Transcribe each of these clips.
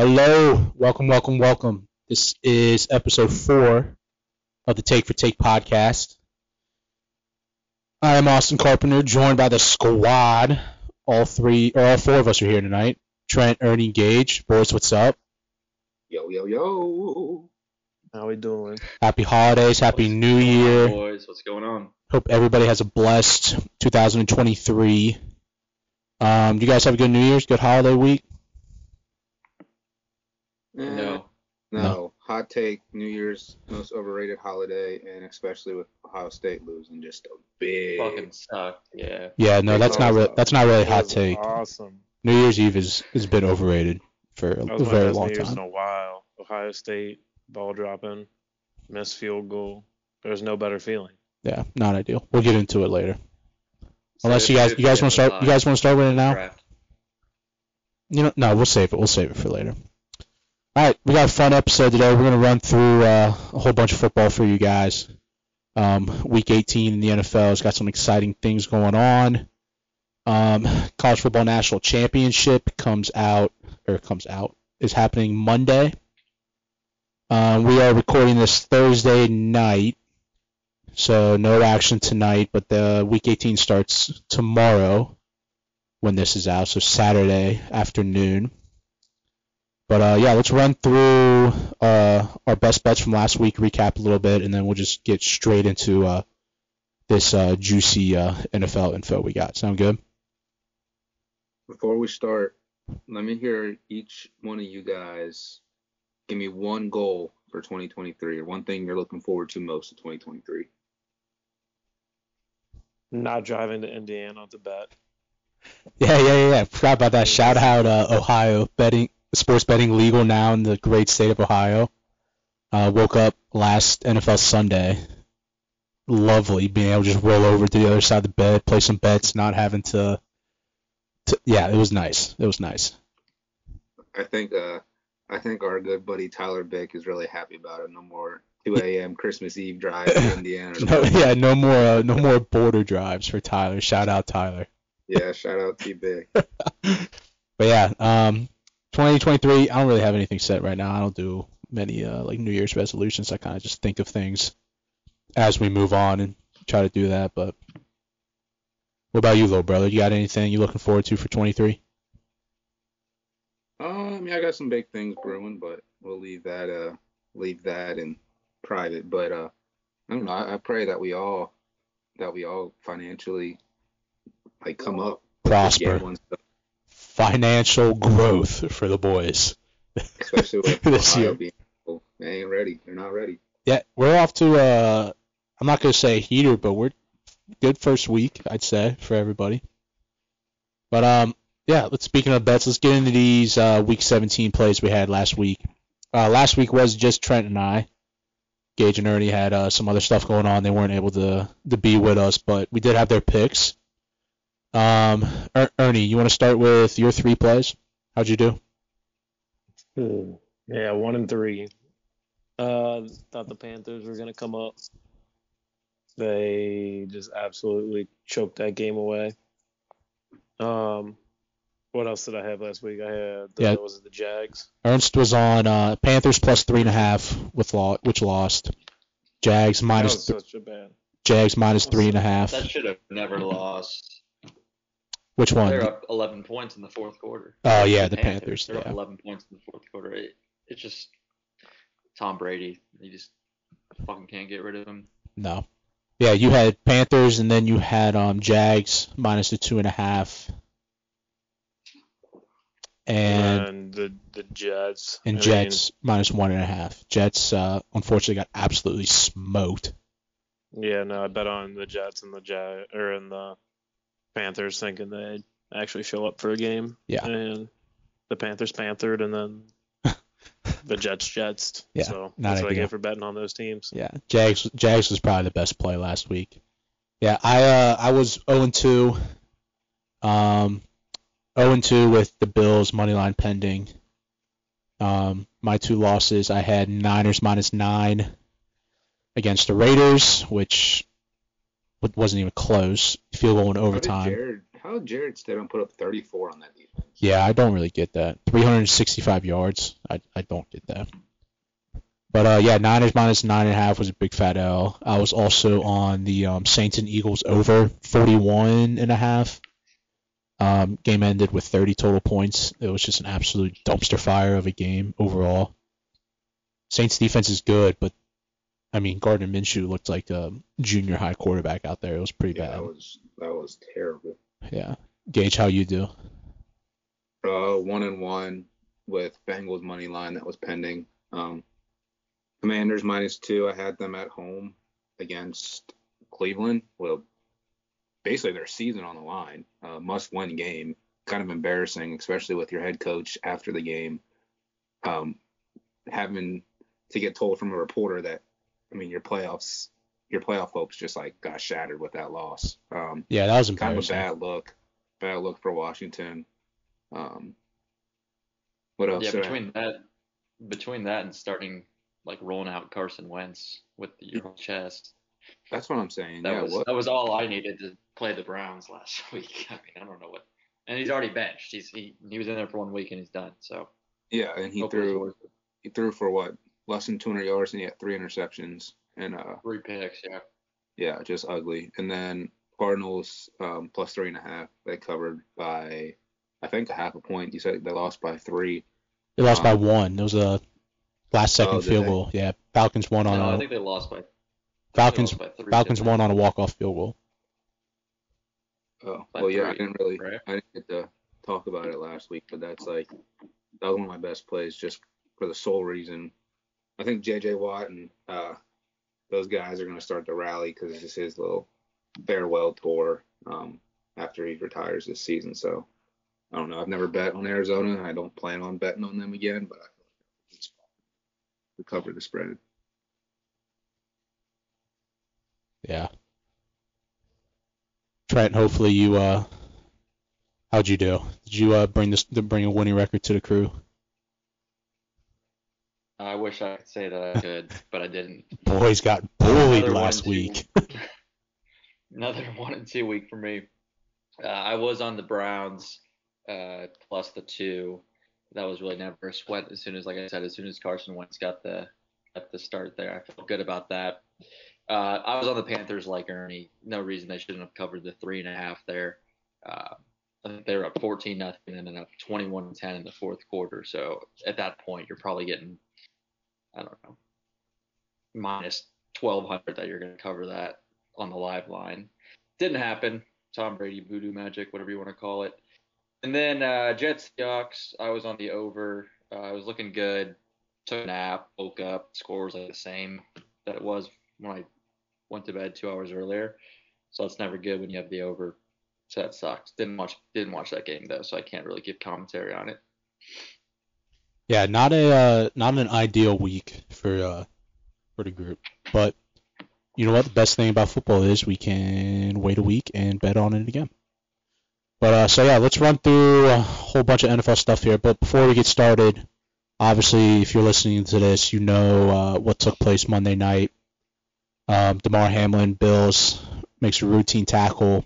Hello, welcome, welcome, welcome. This is episode four of the Take for Take podcast. I am Austin Carpenter, joined by the squad. All three, or all four of us are here tonight. Trent, Ernie, Gage. Boys, what's up? Yo, yo, yo. How we doing? Happy holidays, happy What's new going on, year. boys. What's going on? Hope everybody has a blessed 2023. Um, do you guys have a good New Year's, good holiday week? Eh, No. no. No. Hot take, New Year's most overrated holiday, and especially with Ohio State losing, just a big. Fucking suck. Yeah. Yeah, no, that's not re- that's not really a hot take. Awesome. New Year's Eve is is been overrated for a, That was very best long New Year's in time. a while. Ohio State ball dropping, missed field goal. There's no better feeling. Yeah, not ideal. We'll get into it later. Unless you guys you guys want to start you guys want to start with it now? draft. You know, no, we'll save it. We'll save it for later. All right, we got a fun episode today. We're gonna run through uh, a whole bunch of football for you guys. Um, week 18 in the NFL has got some exciting things going on. Um, College Football National Championship comes out or comes out is happening Monday. Um, we are recording this Thursday night, so no action tonight. But the Week 18 starts tomorrow when this is out, so Saturday afternoon. But uh, yeah, let's run through uh, our best bets from last week, recap a little bit, and then we'll just get straight into uh, this uh, juicy uh, NFL info we got. Sound good? Before we start, let me hear each one of you guys give me one goal for 2023 or one thing you're looking forward to most in 2023. Not driving to Indiana to bet. Yeah, yeah, yeah. yeah. Forgot about that. Shout out uh, Ohio betting, sports betting legal now in the great state of Ohio. Uh, woke up last NFL Sunday. Lovely being able to just roll over to the other side of the bed, play some bets, not having to. to yeah, it was nice. It was nice. I think uh I think our good buddy Tyler Bick is really happy about it. No more 2 a.m. Christmas Eve drive to Indiana. No, yeah, no more, uh, no more border drives for Tyler. Shout out Tyler. Yeah, shout out T Bick. But yeah, um, 2023. I don't really have anything set right now. I don't do many uh, like New Year's resolutions. I kind of just think of things as we move on and try to do that. But what about you, little brother? You got anything you looking forward to for 23? Uh, I mean, I got some big things brewing, but we'll leave that uh leave that in private. But uh, I don't know. I, I pray that we all that we all financially like come up, Prosper. Financial growth for the boys. especially with This Ohio year. being. oh, They ain't ready. They're not ready. Yeah, we're off to uh, I'm not gonna say a heater, but we're good first week, I'd say, for everybody. But um, yeah. Let's speaking of bets, let's get into these uh, week 17 plays we had last week. Uh, last week was just Trent and I. Gage and Ernie had uh, some other stuff going on. They weren't able to to be with us, but we did have their picks. Um, er- Ernie, you want to start with your three plays? How'd you do? Hmm. Yeah, one and three. Uh, thought the Panthers were gonna come up. They just absolutely choked that game away. Um, what else did I have last week? I had the, Yeah. was it the Jags? Ernst was on uh, Panthers plus three and a half with law, which lost. Jags That minus was such a bad. Jags minus three and a half. That should have never lost. Which one? They're up 11 points in the fourth quarter. Oh, yeah, the Panthers, They're yeah. up 11 points in the fourth quarter. It, it's just Tom Brady. You just fucking can't get rid of him. No. Yeah, you had Panthers and then you had um Jags minus the two and a half. And And the the Jets. and I mean, Jets minus one and a half. Jets uh unfortunately got absolutely smoked. Yeah, no, I bet on the Jets and the Jag or in the Panthers, thinking they'd actually show up for a game. Yeah. And the Panthers panthered, and then the Jets Jets. Yeah, So not that's what I get for betting on those teams. Yeah, Jags Jags was probably the best play last week. Yeah, I uh I was 0 and 2. Um 0 and 2 with the Bills money line pending. Um my two losses I had Niners minus 9 against the Raiders, which wa- wasn't even close. Field goal in overtime. How did. Jarrett how did Jarrett Stidham put up 34 on that defense? Yeah, I don't really get that. 365 yards. I I don't get that. But uh, yeah, Niners minus nine and a half was a big fat L. I was also on the um, Saints and Eagles over 41 and a half. Um, game ended with 30 total points. It was just an absolute dumpster fire of a game overall. Saints defense is good, but I mean Gardner Minshew looked like a junior high quarterback out there. It was pretty Yeah, bad. that was that was terrible. Yeah. Gage, how you do? Uh, one and one with Bengals money line that was pending. Um, Commanders minus two. I had them at home against Cleveland. Well, basically their season on the line. Uh, must win game. Kind of embarrassing, especially with your head coach after the game. Um, having to get told from a reporter that, I mean, your playoffs, your playoff hopes just like got shattered with that loss. Um, Yeah, that was kind of a bad look. Bad look for Washington. Um, what else? Yeah, did I- between that, between that and starting like rolling out Carson Wentz with your whole chest, that's what I'm saying. that yeah, was what, that was all I needed to play the Browns last week. I mean, I don't know what, and he's already benched. He's he he was in there for one week and he's done. So yeah, and he hopefully threw he threw for what less than 200 yards and he had three interceptions and uh three picks. Yeah, yeah, just ugly. And then Cardinals um, plus three and a half. They covered by I think a half a point. You said they lost by three. They lost by Um, one. It was a last second Oh, field they? goal. Yeah, Falcons won on no, I a think they lost by I think they Falcons lost by three, Falcons won on a walk off field goal. Oh, By well, yeah, I didn't really, right? I didn't get to talk about it last week, but that's like that was one of my best plays just for the sole reason. I think J.J. Watt and uh, those guys are going to start to rally because this is his little farewell tour um, after he retires this season. So I don't know. I've never bet on Arizona. I don't plan on betting on them again, but I feel like it's to cover the spread. Yeah. Trent, hopefully you uh how'd you do? Did you uh bring this bring a winning record to the crew? I wish I could say that I could, but I didn't. Boys got bullied Another last two- week. Another one and two week for me. Uh, I was on the Browns uh, plus the two. That was really never a sweat. As soon as, like I said, as soon as Carson Wentz got the got the start there, I felt good about that. Uh, I was on the Panthers like Ernie. No reason they shouldn't have covered the three and a half there. Uh, I think they were up 14 nothing and then up 21 10 in the fourth quarter. So at that point, you're probably getting, I don't know, minus 1200 that you're going to cover that on the live line. Didn't happen. Tom Brady voodoo magic, whatever you want to call it. And then uh, Jets Seahawks, I was on the over. Uh, I was looking good. Took a nap, woke up, score was like the same that it was when I went to bed two hours earlier. So it's never good when you have the over. So that sucks. Didn't watch didn't watch that game though, so I can't really give commentary on it. Yeah, not a uh, not an ideal week for uh for the group. But you know what? The best thing about football is we can wait a week and bet on it again. But uh, so yeah, let's run through a whole bunch of NFL stuff here. But before we get started, obviously, if you're listening to this, you know uh, what took place Monday night. Um, Damar Hamlin, Bills, makes a routine tackle,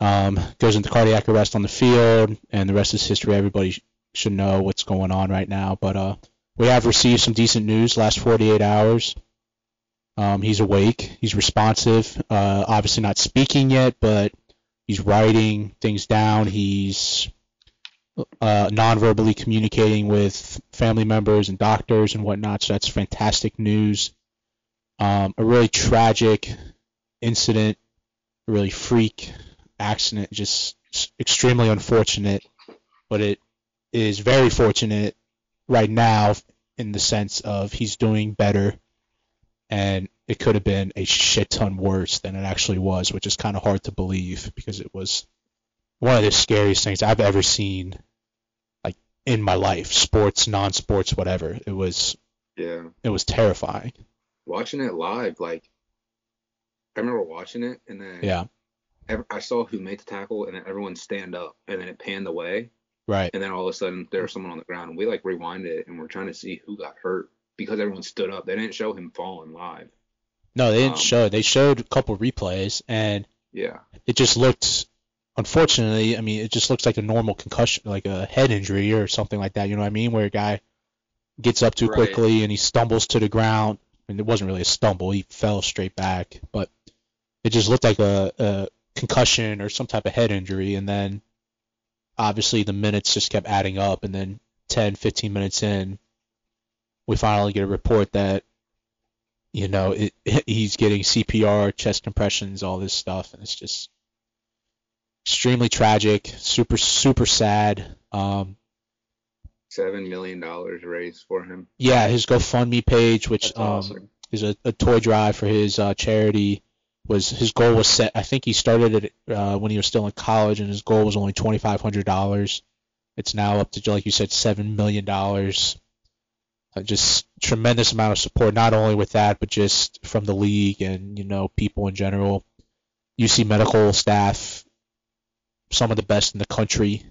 um, goes into cardiac arrest on the field, and the rest is history. Everybody should know what's going on right now. But uh, we have received some decent news last 48 hours. Um, he's awake. He's responsive. Uh, obviously not speaking yet, but he's writing things down. He's uh, non-verbally communicating with family members and doctors and whatnot. So that's fantastic news. Um, a really tragic incident, a really freak accident, just extremely unfortunate. But it is very fortunate right now in the sense of he's doing better and it could have been a shit ton worse than it actually was, which is kind of hard to believe because it was one of the scariest things I've ever seen, like in my life, sports, non-sports, whatever. It was Yeah. it was terrifying. Watching it live, like I remember watching it and then Yeah, I saw who made the tackle and then everyone stand up and then it panned away right. and then all of a sudden there was someone on the ground and we like rewinded it and we're trying to see who got hurt because everyone stood up. They didn't show him falling live. No, they didn't Um, show it. They showed a couple replays and Yeah. it just looked unfortunately, I mean, it just looks like a normal concussion, like a head injury or something like that. You know what I mean? Where a guy gets up too Right. quickly and he stumbles to the ground. I mean, it wasn't really a stumble; he fell straight back. But it just looked like a, a concussion or some type of head injury. And then obviously the minutes just kept adding up. And then 10, 15 minutes in, we finally get a report that you know it, he's getting CPR, chest compressions, all this stuff, and it's just extremely tragic, super super sad. Um, Seven million dollars raised for him. yeah, his GoFundMe page, which um, awesome. is a, a toy drive for his uh, charity, was his goal was set. I think he started it uh, when he was still in college, and his goal was only twenty five hundred dollars. It's now up to like you said, seven million dollars. Uh, just tremendous amount of support, not only with that, but just from the league and you know people in general. UC medical staff, some of the best in the country.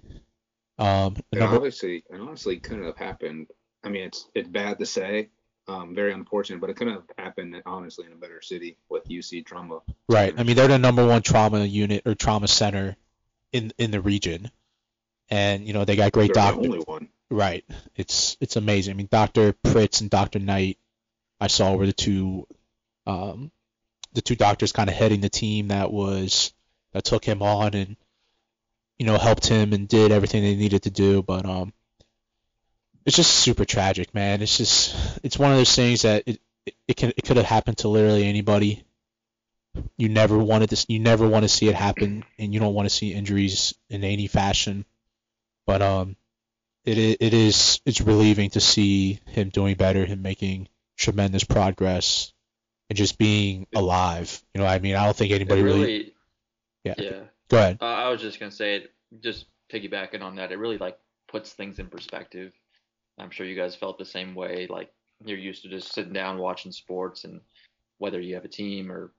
Um, the number- obviously, and honestly, couldn't have happened. I mean, it's it's bad to say, um, very unfortunate, but it couldn't have happened honestly in a better city with UC trauma. Right. I mean, they're the number one trauma unit or trauma center in in the region, and you know they got great They're the doctors. only one. Right. It's it's amazing. I mean, Dr. Pritts and Dr. Knight, I saw were the two, um, the two doctors kind of heading the team that was that took him on and you know helped him and did everything they needed to do. But um, it's just super tragic, man. It's just it's one of those things that it it, it can it could have happened to literally anybody. You never wanted this. You never want to see it happen, and you don't want to see injuries in any fashion. But um, it it is it's relieving to see him doing better, him making tremendous progress, and just being alive. You know, I mean, I don't think anybody really. really, Yeah. yeah. Go ahead. Uh, I was just gonna say it, just piggybacking on that. It really like puts things in perspective. I'm sure you guys felt the same way. Like you're used to just sitting down watching sports, and whether you have a team or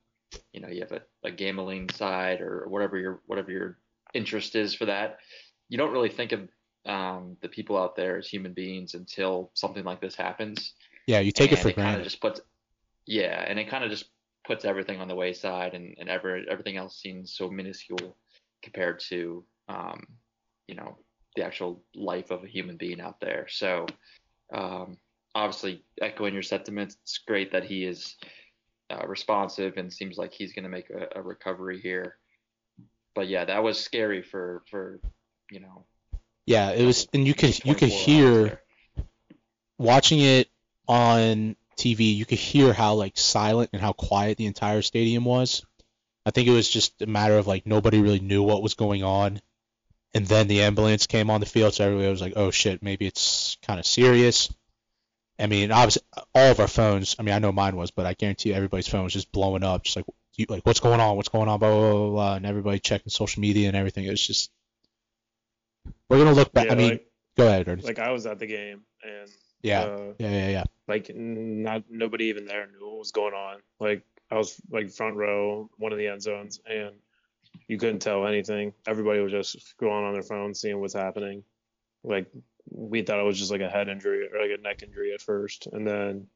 you know you have a, a gambling side or whatever your whatever your interest is for that, you don't really think of um, the people out there as human beings until something like this happens. Yeah, you take it and for it granted. just puts yeah and it kind of just puts everything on the wayside and, and ever, everything else seems so minuscule compared to um, you know the actual life of a human being out there. So um, obviously echoing your sentiments it's great that he is uh, responsive and seems like he's going to make a, a recovery here. But yeah that was scary for for you know. Yeah, it was, and you could you could hear watching it on TV, you could hear how like silent and how quiet the entire stadium was. I think it was just a matter of like nobody really knew what was going on, and then the ambulance came on the field, so everybody was like, "Oh shit, maybe it's kind of serious." I mean, obviously, all of our phones. I mean, I know mine was, but I guarantee you everybody's phone was just blowing up, just like, you, like what's going on, what's going on, blah blah blah, blah, and everybody checking social media and everything. It was just. We're gonna look back. Yeah, I mean, like, go ahead, Ernest. like I was at the game and yeah, uh, yeah, yeah, yeah. like not nobody even there knew what was going on. Like I was like front row, one of the end zones, and you couldn't tell anything. Everybody was just scrolling on their phone, seeing what's happening. Like we thought it was just like a head injury or like a neck injury at first, and then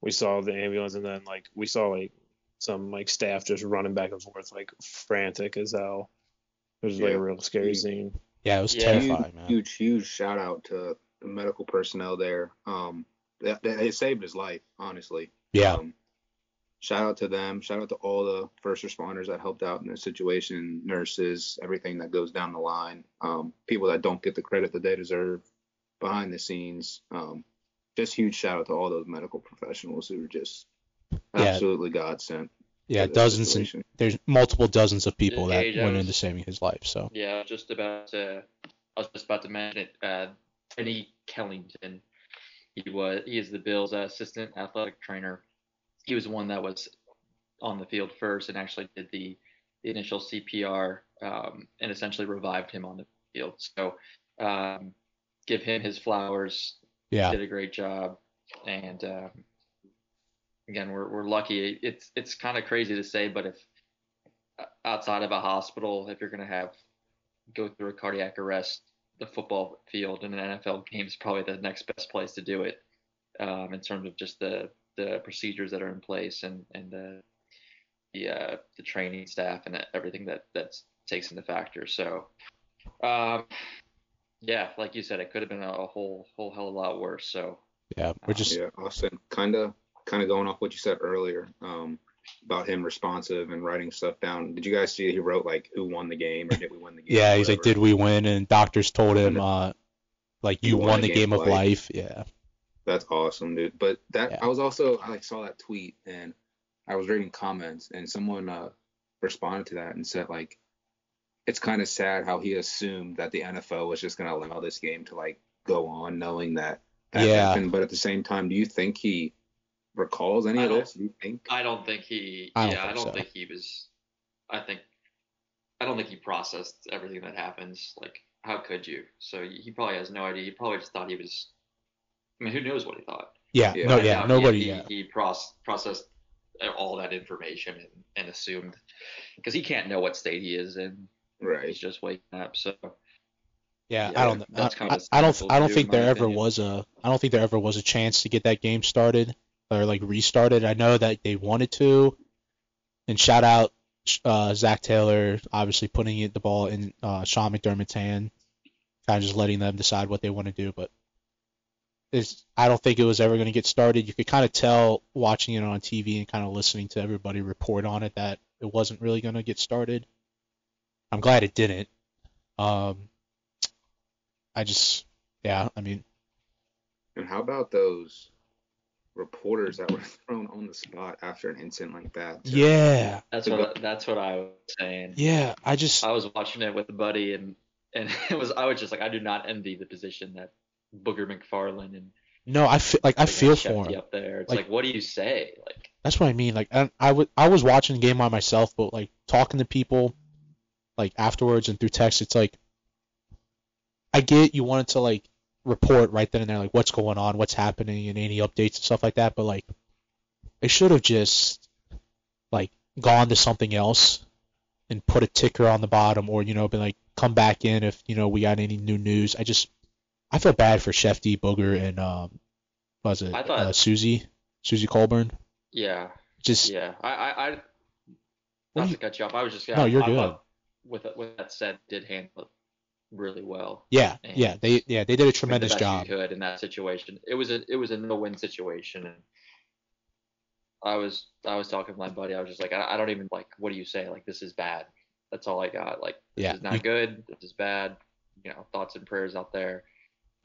we saw the ambulance, and then like we saw like some like staff just running back and forth, like frantic as hell. It was like a real scary scene. Yeah, it was Yeah. terrifying, man. Huge, huge shout out to the medical personnel there. Um, that, that it saved his life, honestly. Yeah, Um, shout out to them. Shout out to all the first responders that helped out in this situation, nurses, everything that goes down the line. Um, people that don't get the credit that they deserve behind the scenes. Um, just huge shout out to all those medical professionals who were just absolutely God sent. yeah, dozens and there's multiple dozens of people that Gage, went was- into saving his life. So Yeah, I was just about to. I was just about to mention it. Uh, Denny Kellington. He was. He is the Bills' assistant athletic trainer. He was the one that was on the field first and actually did the, the initial CPR um, and essentially revived him on the field. So um, give him his flowers. yeah, Did a great job. And um, again, we're we're lucky. It's it's kind of crazy to say, but if uh, outside of a hospital, if you're going to have go through a cardiac arrest, the football field in an NFL game is probably the next best place to do it um, in terms of just the the procedures that are in place and and the the uh, the training staff and everything that that's takes into factor. So, um, yeah, like you said, it could have been a, a whole whole hell of a lot worse. So Yeah, we're just Yeah, Austin, kind of, kind of going off what you said earlier um, about him responsive and writing stuff down. Did you guys see he wrote like who won the game or did we win the game? yeah. He's like, did we win? And doctors told him, uh, like you won the game of life. Yeah. That's awesome, dude. But that Yeah. I was also I like saw that tweet and I was reading comments and someone uh, responded to that and said like it's kind of sad how he assumed that the NFL was just gonna allow this game to like go on knowing that that Yeah. happened. But at the same time, do you think he recalls any of don't- this? Do you think? I don't think he. I don't yeah, I don't so. think he was. I think. I don't think he processed everything that happens. Like, how could you? So he probably has no idea. He probably just thought he was. I mean, who knows what he thought? Yeah. Yeah. No. I Yeah. Nobody. He, yeah. he, he proce- processed all that information and, and assumed because he can't know what state he is in. Right. He's just waking up. So Yeah, Yeah, I don't. that's I, kinda I, I don't. I don't do, think there my ever opinion. was a. I don't think there ever was a chance to get that game started or like restarted. I know that they wanted to. And shout out uh, Zac Taylor, obviously putting the ball in uh, Sean McDermott's hand, kind of just letting them decide what they want to do. But it's, I don't think it was ever going to get started. You could kind of tell watching it on TV and kind of listening to everybody report on it that it wasn't really going to get started. I'm glad it didn't. Um, I just, yeah, I mean, And how about those reporters that were thrown on the spot after an incident like that? to- yeah, that's what that's what I was saying. yeah, I just, I was watching it with a buddy, and and it was I was just like, I do not envy the position that Booger McFarland and no, I feel like I like, feel for him. up there. It's Like- like, what do you say? Like, That's what I mean. Like, I, I was watching the game by myself, but like talking to people, like afterwards and through text, it's like, I get you wanted to like report right then and there, like what's going on, what's happening, and any updates and stuff like that. But like, they should have just like gone to something else and put a ticker on the bottom, or you know, been like, come back in if you know we got any new news. I just, I feel bad for Schefty, Booger, and um, was it I thought- uh, Suzy, Suzy Kolber? yeah, Just yeah. I I, I not do to cut you off. I was just No, you're I good. thought With with that said, did handle it really well. Yeah, And yeah, they yeah they did a tremendous you job. could in that situation. It was a it was a no win situation, and I was I was talking to my buddy. I was just like, I, I don't even like. What do you say? Like this is bad. That's all I got. Like this Yeah, is not you- good. This is bad. You know, thoughts and prayers out there,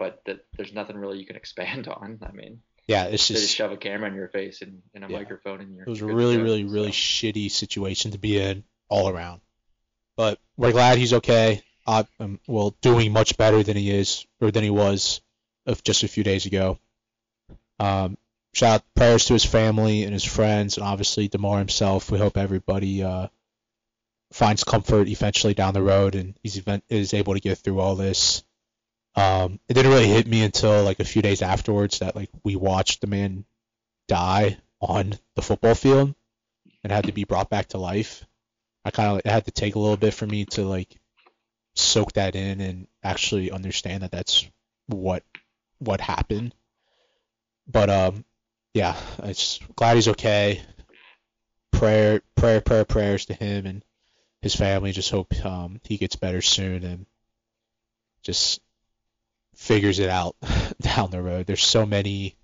but that there's nothing really you can expand on. I mean, Yeah, it's just just shove a camera in your face and, and a Yeah. microphone in your. it was a really go. really really shitty situation to be in all around. But we're glad he's okay. Uh, um, well, doing much better than he is or than he was of just a few days ago. Um, shout out prayers to his family and his friends, and obviously Damar himself. We hope everybody uh, finds comfort eventually down the road, and he's event- is able to get through all this. Um, it didn't really hit me until like a few days afterwards that like we watched the man die on the football field and had to be brought back to life. I kind of had to take a little bit for me to like soak that in and actually understand that that's what what happened. But um, yeah, I'm glad he's okay. Prayer, prayer, prayer, prayers to him and his family. Just hope um he gets better soon and just figures it out down the road. There's so many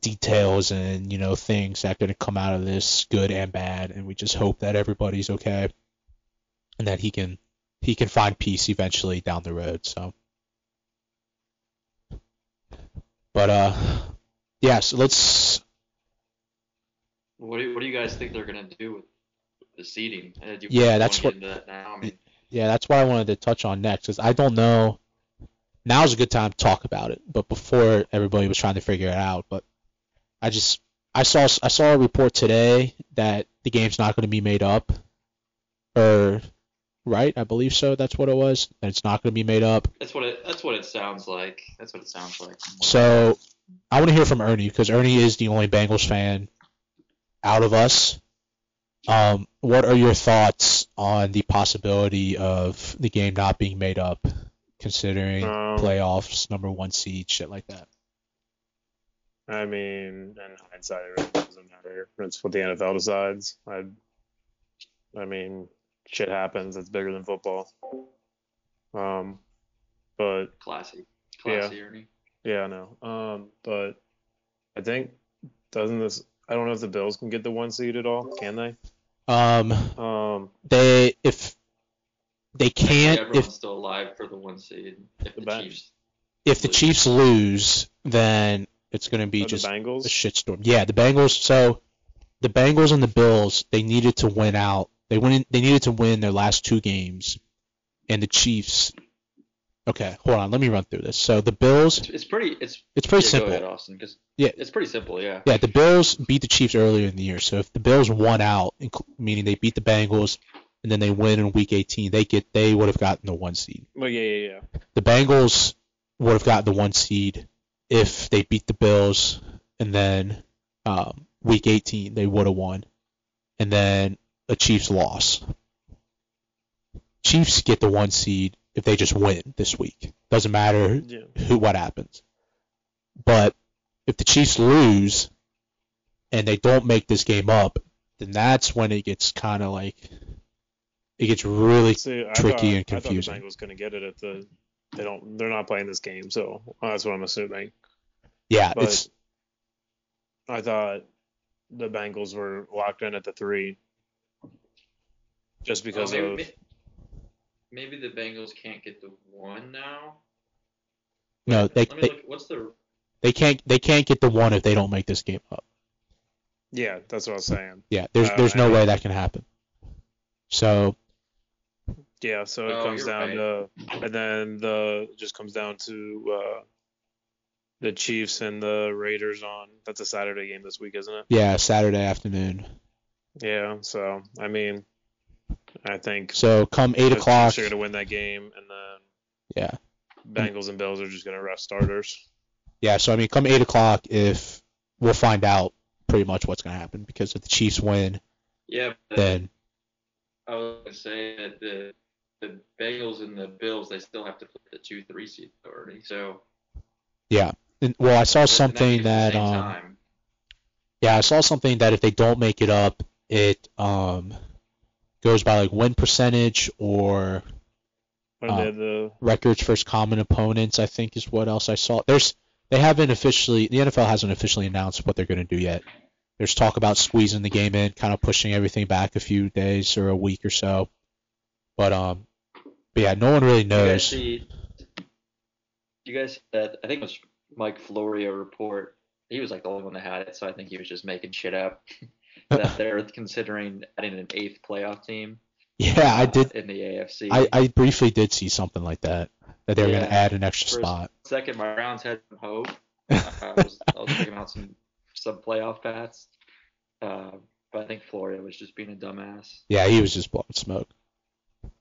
details and you know things that could come out of this, good and bad, and we just hope that everybody's okay and that he can he can find peace eventually down the road. So, but uh, yeah. So let's What do, what do you guys think they're gonna do with the seating? Uh, you Yeah, that's what- that now? I mean, yeah, that's what I wanted to touch on next because I don't know. Now's a good time to talk about it, but before everybody was trying to figure it out. But I just I saw I saw a report today that the game's not going to be made up, or right? I believe so. That's what it was. That it's not going to be made up. that's what it that's what it sounds like. That's what it sounds like. So I want to hear from Ernie because Ernie is the only Bengals fan out of us. Um, what are your thoughts on the possibility of the game not being made up, considering Um, playoffs, number one seed, shit like that? I mean, in hindsight, it really doesn't matter. It's what the NFL decides. I, I mean, shit happens It's bigger than football. Um, but Classy, Yeah. classy, Ernie. yeah, I know. Um, but I think doesn't this? I don't know if the Bills can get the one seed at all. Can they? Um, Um, they if they can't Everyone's if still alive for the one seed. If The the, Chiefs, if the Chiefs lose, then it's going to be are the just a Bengals. shitstorm. Yeah, the Bengals. So the Bengals and the Bills, they needed to win out. They win. They needed to win their last two games, and the Chiefs. Okay, hold on. Let me run through this. So the Bills, it's, it's pretty. It's it's pretty yeah, simple. Go ahead, Austin. 'cause Yeah. it's pretty simple. Yeah. Yeah, the Bills beat the Chiefs earlier in the year. So if the Bills won out, meaning they beat the Bengals, and then they win in Week 18, they get they would have gotten the one seed. Well, yeah, yeah, yeah. The Bengals would have gotten the one seed if they beat the Bills, and then um, Week 18 they would have won, and then a Chiefs loss. Chiefs get the one seed if they just win this week. Doesn't matter Yeah. who what happens. But if the Chiefs lose and they don't make this game up, then that's when it gets kind of like it gets really See, tricky thought, and confusing. I thought the Bengals couldn't get it at the. They don't. They're not playing this game, so that's what I'm assuming. yeah, But it's I thought the Bengals were locked in at the three, just because Oh, maybe, of. maybe the Bengals can't get the one now. no they, Let me they look. What's the? they can't they can't get the one if they don't make this game up. Yeah, that's what I was saying. Yeah, there's Uh, there's no I- way that can happen. So Yeah, so it Oh, comes down right. to, and then the just comes down to uh, the Chiefs and the Raiders on. That's a Saturday game this week, isn't it? yeah, Saturday afternoon. Yeah. So I mean, I think So come eight the o'clock. they're gonna win that game, and then Yeah, Bengals and Bills are just gonna rest starters. yeah. So I mean, come eight o'clock, if we'll find out pretty much what's gonna happen because if the Chiefs win, Yeah. Then I was gonna say that the the Bengals and the Bills they still have to play the two three seed already. So. yeah. And, well, I saw something that's that at the same um. time. Yeah, I saw something that if they don't make it up, it um goes by like win percentage or Or Uh, the records versus common opponents. I think is what else I saw. There's they haven't officially the NFL hasn't officially announced what they're going to do yet. There's talk about squeezing the game in, kind of pushing everything back a few days or a week or so. But um, but yeah, no one really You guys knows. see? You guys that I think it was Mike Florio report. He was like the only one that had it, so I think he was just making shit up. that they're considering adding an eighth playoff team. Yeah, I did. in the AFC. I, I briefly did see something like that that they were going to add an extra spot. second, my Browns had some hope. Uh, I was, I was thinking about some some playoff paths, uh, but I think Florio was just being a dumbass. yeah, he was just blowing smoke.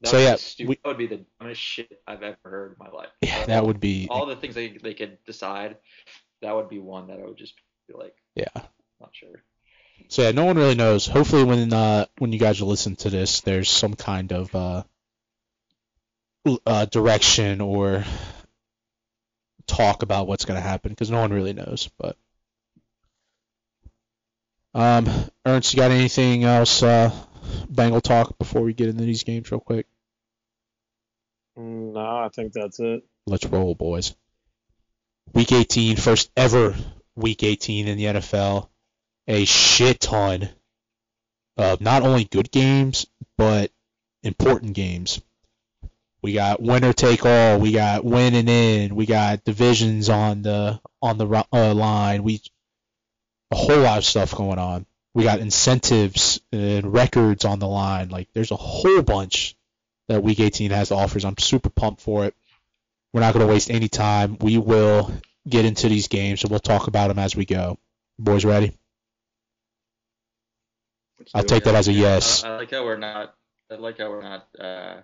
That So, yeah, stu- we- that would be the dumbest shit I've ever heard in my life. Yeah, that would be. all the things they they could decide. That would be one that I would just be like, Yeah. not sure. So yeah, no one really knows. Hopefully, when uh when you guys listen to this, there's some kind of uh, uh direction or talk about what's gonna happen because no one really knows. But um, Ernst, you got anything else? Uh, Bengal talk before we get into these games real quick. I think that's it. Let's roll, boys. Week 18, first ever Week 18 in the NFL. A shit ton of not only good games, but important games. We got winner take all. We got winning in. We got divisions on the on the uh, line. We a whole lot of stuff going on. We got incentives and records on the line. Like there's a whole bunch that Week 18 has to offer. I'm super pumped for it. We're not going to waste any time. We will get into these games and we'll talk about them as we go. Boys, ready? I'll take that as a yes. I, like how we're not. I like how we're not uh,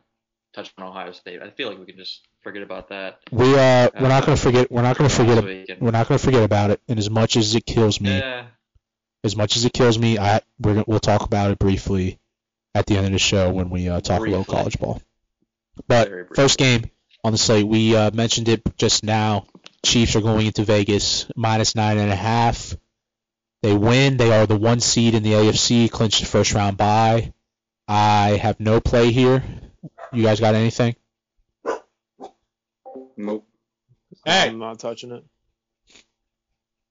touching on Ohio State. I feel like we can just forget about that. We uh, we're not going to forget. We're not going to forget. We're not going to forget about it. And as much as it kills me, Yeah, as much as it kills me, I we're we'll talk about it briefly at the end of the show when we uh, talk a little college ball. But first game on the slate, we uh, mentioned it just now. Chiefs are going into Vegas minus nine and a half. They win. They are the one seed in the AFC, clinched the first round bye. I have no play here. You guys got anything? Nope. Hey. I'm not touching it.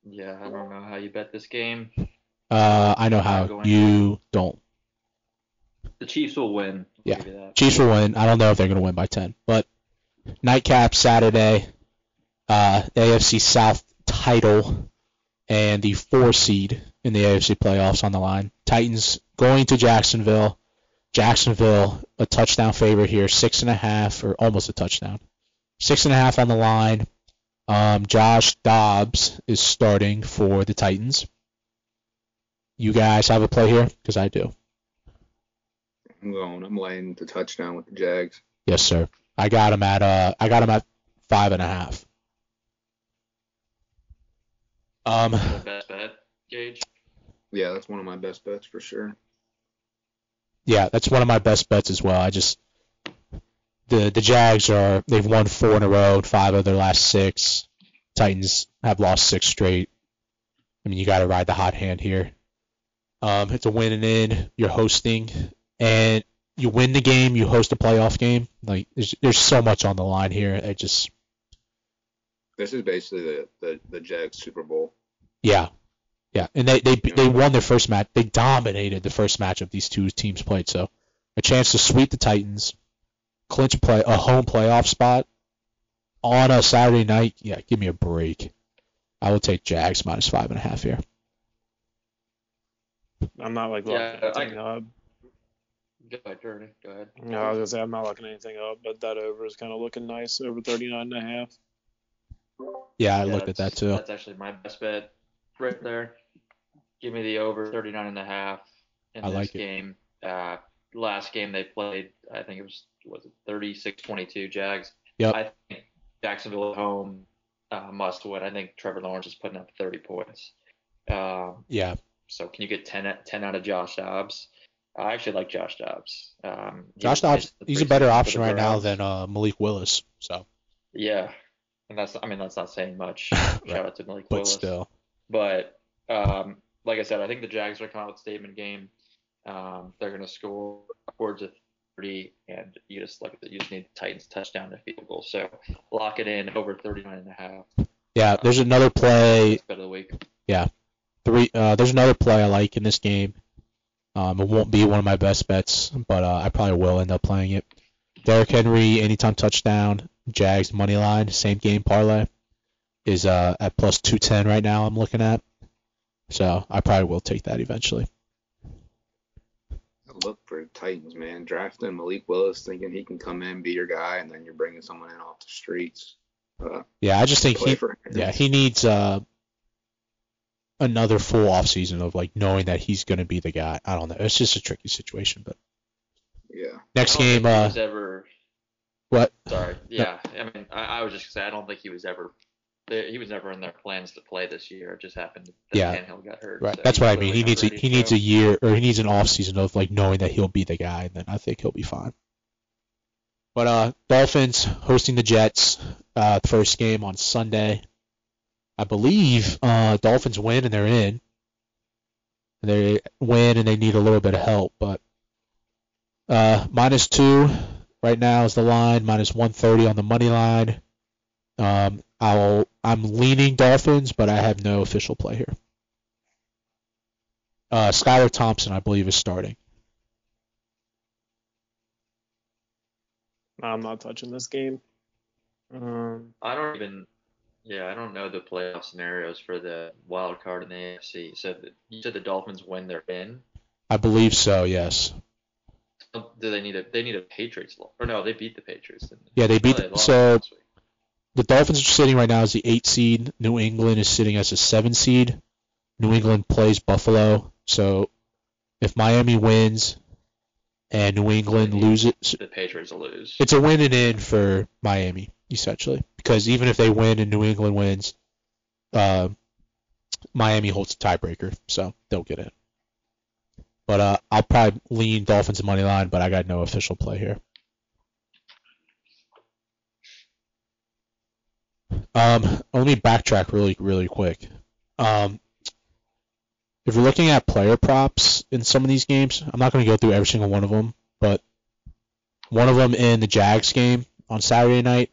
Yeah, I don't know how you bet this game. Uh, I know how. You don't. The Chiefs will win. I'll Yeah. Chiefs will win. I don't know if they're going to win by 10, but nightcap Saturday, uh, AFC South title and the four seed in the AFC playoffs on the line. Titans going to Jacksonville. Jacksonville a touchdown favorite here, six and a half or almost a touchdown, six and a half on the line. Um, Josh Dobbs is starting for the Titans. You guys have a play here because I do. I'm going. I'm laying the touchdown with the Jags. Yes, sir. I got him at uh, I got him at five and a half. Um, best bet, Gage. Yeah, that's one of my best bets for sure. yeah, that's one of my best bets as well. I just the the Jags are they've won four in a row, five of their last six. Titans have lost six straight. I mean, you got to ride the hot hand here. Um, it's a win and in. You're hosting, and you win the game. You host a playoff game. Like there's there's so much on the line here. It just This is basically the the, the Jags Super Bowl. Yeah, yeah, and they they they won their first match. They dominated the first match of these two teams played. So a chance to sweep the Titans, clinch a play a home playoff spot on a Saturday night. Yeah, give me a break. I will take Jags minus five and a half here. I'm not like Yeah, looking I- anything up. Go ahead, Jordan. Go ahead. No, I was gonna say I'm not looking anything up, but that over is kind of looking nice over 39 and a half. Yeah, I Yeah, looked at that too. That's actually my best bet right there. Give me the over 39 and a half in I this like it. game. Uh, last game they played, I think it was was it 36-22 Jags. Yep. I think Jacksonville at home uh, must win. I think Trevor Lawrence is putting up 30 points. Um, Yeah, so can you get 10, 10 out of Josh Dobbs? I actually like Josh Dobbs. Um, Josh Dobbs, he's a better option right now than uh, Malik Willis. So, Yeah, and that's I mean that's not saying much. Right. Shout out to Malik but Willis. still, But um, like I said, I think the Jags are coming out with a statement game. Um, they're going to score upwards of 30, and you just like you just need the Titans touchdown and field goal. So lock it in over 39 and a half. yeah. There's another play Best of the week. three. Uh, there's another play I like in this game. Um, it won't be one of my best bets, but uh, I probably will end up playing it. Derrick Henry, anytime touchdown, Jags money line, same game parlay, is uh, at plus 210 right now. I'm looking at, so I probably will take that eventually. Look for Titans, man. Drafting Malik Willis, thinking he can come in, be your guy, and then you're bringing someone in off the streets. Uh, Yeah, I just think he, yeah, he needs uh, another full off season of like knowing that he's gonna be the guy. I don't know. It's just a tricky situation, but yeah. next I don't game, think he uh, was ever. what? Sorry. Yeah. I mean, I, I was just gonna say I don't think he was ever. He was never in their plans to play this year. It just happened that Yeah. Tannehill got hurt. Right. so That's what I mean. He needs a he to needs a year or he needs an off season of like knowing that he'll be the guy, and then I think he'll be fine. But uh, Dolphins hosting the Jets, uh, first game on Sunday. I believe uh, Dolphins win and they're in. They win and they need a little bit of help, but uh, minus two right now is the line. Minus 130 on the money line. Um, I'll I'm leaning Dolphins, but I have no official play here. Uh, Skylar Thompson, I believe, is starting. I'm not touching this game. Um, I don't even. Yeah, I don't know the playoff scenarios for the wild card in the AFC. So you said the Dolphins win, they're in. I believe so. Yes. Do they need a? They need a Patriots lo- or no? They beat the Patriots. They? Yeah, they beat. Oh, the- so the Dolphins are sitting right now as the eight seed. New England is sitting as a seven seed. New England plays Buffalo. So if Miami wins and New England loses, the Patriots will lose. it's a win and in for Miami essentially. Because even if they win and New England wins, uh, Miami holds a tiebreaker, so they'll get in. But uh, I'll probably lean Dolphins money line, but I got no official play here. Um, let me backtrack really, really quick. Um, if you're looking at player props in some of these games, I'm not going to go through every single one of them, but one of them in the Jags game on Saturday night,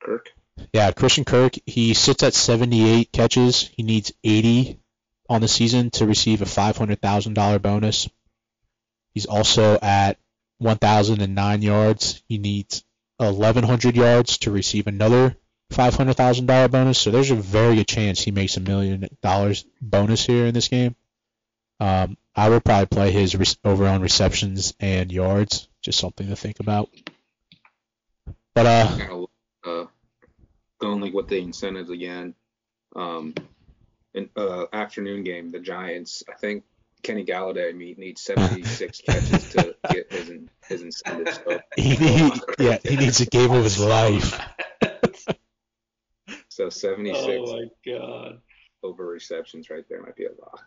Kirk. yeah, Christian Kirk, he sits at 78 catches. He needs 80 on the season to receive a $500,000 bonus. He's also at 1,009 yards. He needs 1,100 yards to receive another $500,000 bonus. So there's a very good chance he makes a million dollars bonus here in this game. Um, I would probably play his re- over on receptions and yards. Just something to think about. But uh, Kind of uh, going like with the incentives again. Um, in uh, afternoon game, the Giants. I think Kenny Golladay needs 76 catches to get his in, his incentives. So, he need, yeah he needs a game of his life. so 76 oh my god. over receptions right there might be a lot.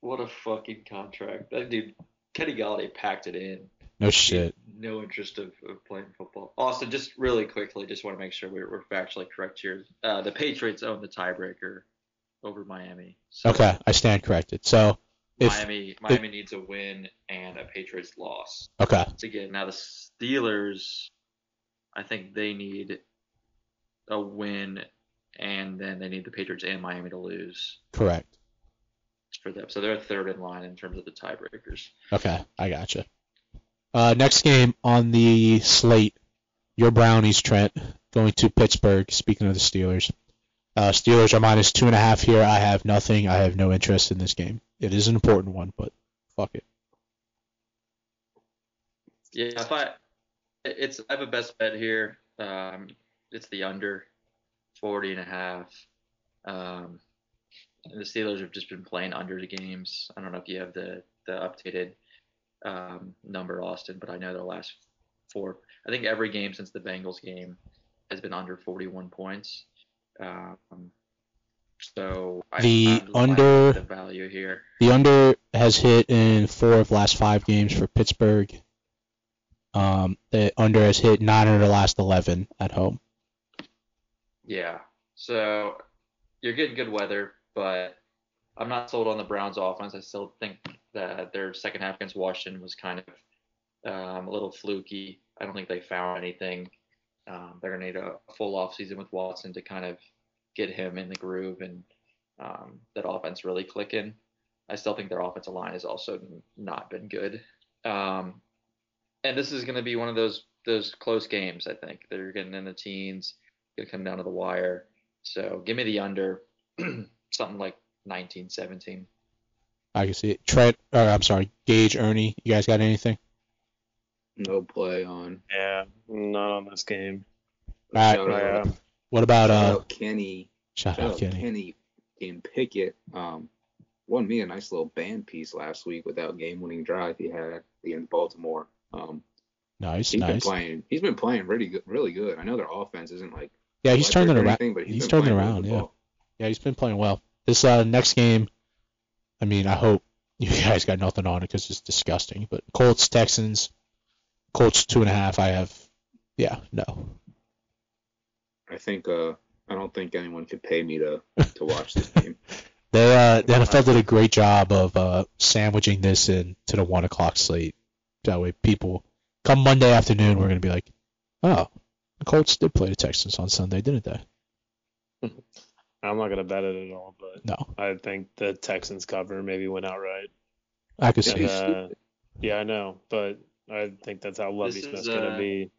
What a fucking contract. That dude, Kenny Golladay packed it in. No shit. No interest of, of playing football. Also, just really quickly, just want to make sure we're, we're factually correct here. Uh, the Patriots own the tiebreaker over Miami. So Okay, I stand corrected. So if Miami Miami needs a win and a Patriots loss okay, to get. Now the Steelers, I think they need a win, and then they need the Patriots and Miami to lose correct. for them. So they're third in line in terms of the tiebreakers. Okay, I gotcha. Uh, next game on the slate, your Brownies, Trent, going to Pittsburgh. Speaking of the Steelers, uh, Steelers are minus two and a half here. I have nothing. I have no interest in this game. It is an important one, but fuck it. Yeah, if I, it's I have a best bet here. Um, it's the under, 40 and a half. Um, the Steelers have just been playing under the games. I don't know if you have the the updated um, number, Austin, but I know their last four. I think every game since the Bengals game has been under 41 points. Um, so The I'm under- the value here. The under has hit in four of last five games for Pittsburgh. Um, the under has hit nine of the last eleven at home. Yeah. So you're getting good weather, but I'm not sold on the Browns offense. I still think that their second half against Washington was kind of um, a little fluky. I don't think they found anything. Um, they're going to need a full off season with Watson to kind of get him in the groove and um, that offense really clicking. I still think their offensive line has also not been good. Um, and this is going to be one of those those close games. I think they're getting in the teens gonna come down to the wire. So give me the under, something like 19, 17. I can see it. Trent, or I'm sorry, Gage, Ernie. You guys got anything? No play on. Yeah, not on this game. All right. Shout out, What about shout uh? out Kenny. Shout Shout out out Kenny. Kenny in Pickett. Um, won me a nice little band piece last week without game-winning drive he had against Baltimore. Um, Nice, he's been playing. He's been playing really good. Really good. I know their offense isn't like. Yeah, he's electric turning around. anything, but He's been turning around. Yeah, yeah, he's been playing well. This uh next game, I mean, I hope you guys got nothing on it because it's disgusting. But Colts Texans, Colts two and a half. I have, yeah, no. I think. Uh, I don't think anyone could pay me to to watch this game. They uh the NFL did a great job of uh sandwiching this into the one o'clock slate. That way, people come Monday afternoon, we're gonna be like, oh, the Colts did play the Texans on Sunday, didn't they? I'm not gonna bet it at all, but No, I think the Texans cover, maybe win outright. I could see. And, He's uh, yeah, I know, but I think that's how Lovie This Smith's is, gonna uh, be.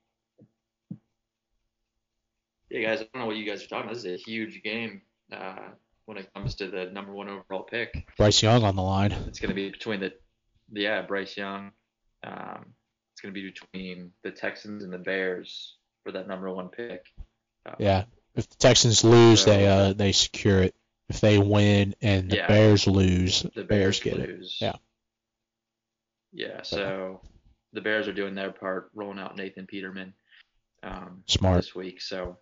Yeah, guys, I don't know what you guys are talking about. This is a huge game uh, when it comes to the number one overall pick. Bryce Young on the line. It's going to be between the, yeah, Bryce Young. Um, it's going to be between the Texans and the Bears for that number one pick. Uh, Yeah. If the Texans lose, So- they uh they secure it. If they win and the Yeah. Bears lose, The Bears, Bears, get it. Yeah. Yeah, so the Bears are doing their part, rolling out Nathan Peterman um, Smart this week. So,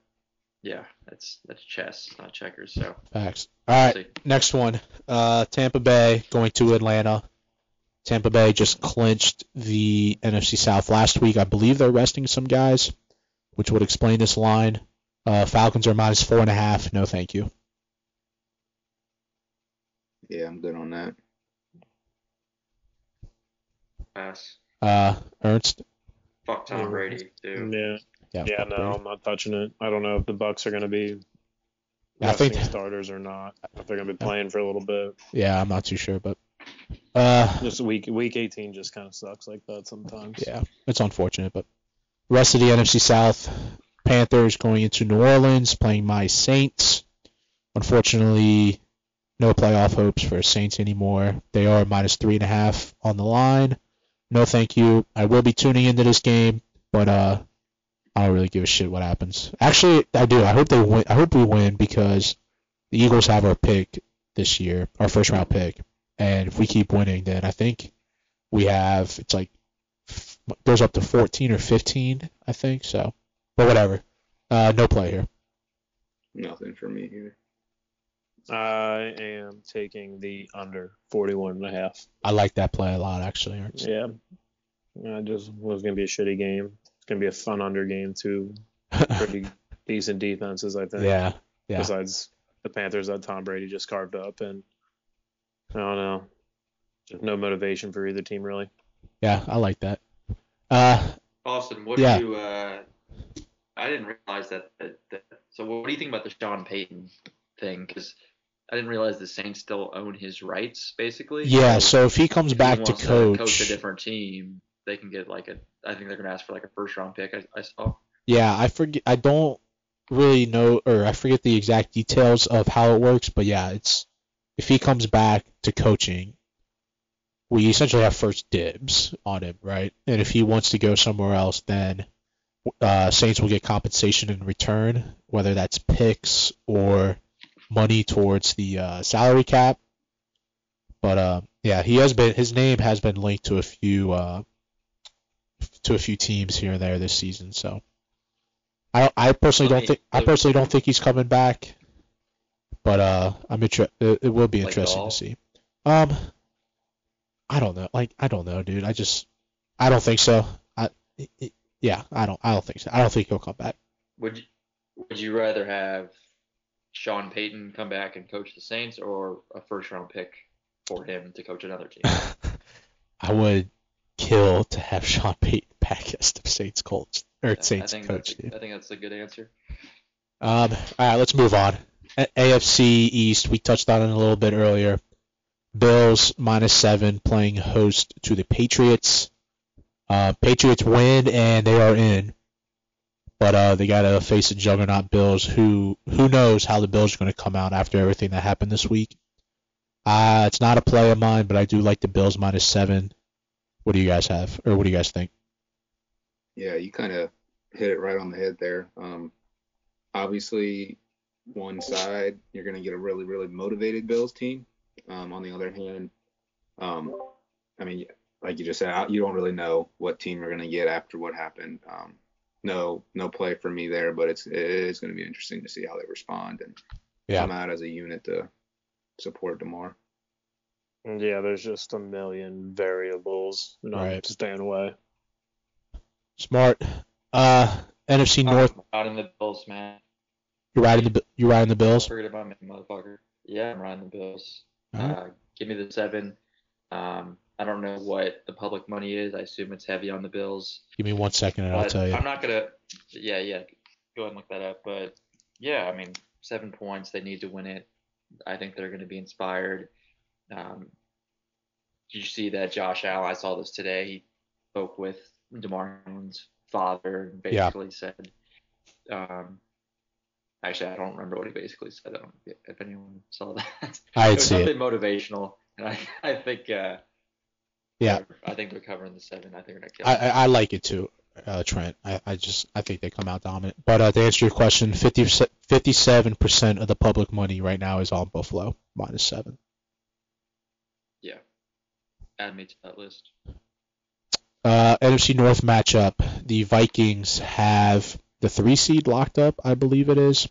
yeah, that's that's chess, not checkers. So, facts. All right, see. next one. Uh, Tampa Bay going to Atlanta. Tampa Bay just clinched the NFC South last week. I believe they're resting some guys, which would explain this line. Uh, Falcons are minus four and a half. No, thank you. Yeah, I'm good on that. Pass. Uh, Ernst. Fuck Tom Brady, dude. Yeah. Yeah. Yeah, no, Brady. I'm not touching it. I don't know if the Bucs are going to be I think- resting starters or not. If they're going to be playing for a little bit. Yeah, I'm not too sure, but uh, Just week week 18 just kind of sucks like that sometimes. yeah, it's unfortunate. But rest of the NFC South, Panthers going into New Orleans playing my Saints. Unfortunately, no playoff hopes for Saints anymore. They are minus three and a half on the line. No, thank you. I will be tuning into this game, but uh, I don't really give a shit what happens. Actually, I do. I hope they win. I hope we win because the Eagles have our pick this year, our first round pick, and if we keep winning, then I think we have it's like goes up to 14 or 15, I think. So, but whatever. Uh, no play here. Nothing for me here. I am taking the under 41 and a half. I like that play a lot, actually. Ernst. Yeah. I just was going to be a shitty game. It's going to be a fun under game too. Pretty decent defenses, I think. yeah, yeah. Besides the Panthers that Tom Brady just carved up, and I don't know, just no motivation for either team really. Yeah, I like that. Uh, Austin, what Yeah. do you? Uh, I didn't realize that, that, that. So, what do you think about the Sean Payton thing? Because I didn't realize the Saints still own his rights, basically. yeah. So if he comes if he back to wants coach, coach a different team, they can get like a. I think they're gonna ask for like a first round pick. I, I saw. yeah, I forget. I don't really know, or I forget the exact details of how it works. But yeah, it's if he comes back to coaching, we essentially have first dibs on him, right? And if he wants to go somewhere else, then uh, Saints will get compensation in return, whether that's picks or money towards the uh, salary cap. But uh, yeah, he has been his name has been linked to a few uh, to a few teams here and there this season. So I I personally don't think I personally don't think he's coming back. But uh, I'm inter- it, it will be interesting to see. Um, I don't know. Like I don't know, dude. I just I don't think so. I it, it- yeah, I don't I don't think so. I don't think he'll come back. Would you, Would you rather have Sean Payton come back and coach the Saints, or a first round pick for him to coach another team? I would kill to have Sean Payton back as the Saints coach or I Saints think coach. that's a, think that's a good answer. Um, all right, let's move on. A- AFC East, we touched on it a little bit earlier. Bills minus seven playing host to the Patriots. Uh, Patriots win and they are in, but uh, they got to face the juggernaut Bills. Who who knows how the Bills are going to come out after everything that happened this week? Uh, it's not a play of mine, but I do like the Bills minus seven. What do you guys have, or what do you guys think? Yeah, you kind of hit it right on the head there. Um, obviously, one side you're going to get a really, really motivated Bills team. Um, on the other hand, um, I mean, like you just said, I- you don't really know what team you're going to get after what happened. Um, no, no play for me there, but it's it is going to be interesting to see how they respond and Yeah. come out as a unit to support Damar. Yeah, there's just a million variables. And I'm Right. staying away. Smart. Uh, NFC North. I'm riding the Bills, man. You riding the Bi- you riding the Don't Bills? forget about me, motherfucker. Yeah, I'm riding the Bills. Alright. Uh, give me the seven. Um, I don't know what the public money is. I assume it's heavy on the Bills. Give me one second and I'll tell you. I'm not gonna. Yeah, yeah. Go ahead and look that up. But yeah, I mean, seven points. They need to win it. I think they're going to be inspired. Um, did you see that Josh Allen? I saw this today. He spoke with Damar Hamlin's father and Yeah. basically said, um, actually, I don't remember what he basically said. I don't know if anyone saw that. I'd it was see it. something motivational, and I, I think, uh, Yeah. I think they're covering the seven. I think they're gonna kill. I. I I like it too, uh, Trent. I, I just I think they come out dominant. But uh, to answer your question, 50 57 percent of the public money right now is on Buffalo minus seven. Yeah, Add me to that list. Uh, NFC North matchup. The Vikings have the three seed locked up, I believe it is.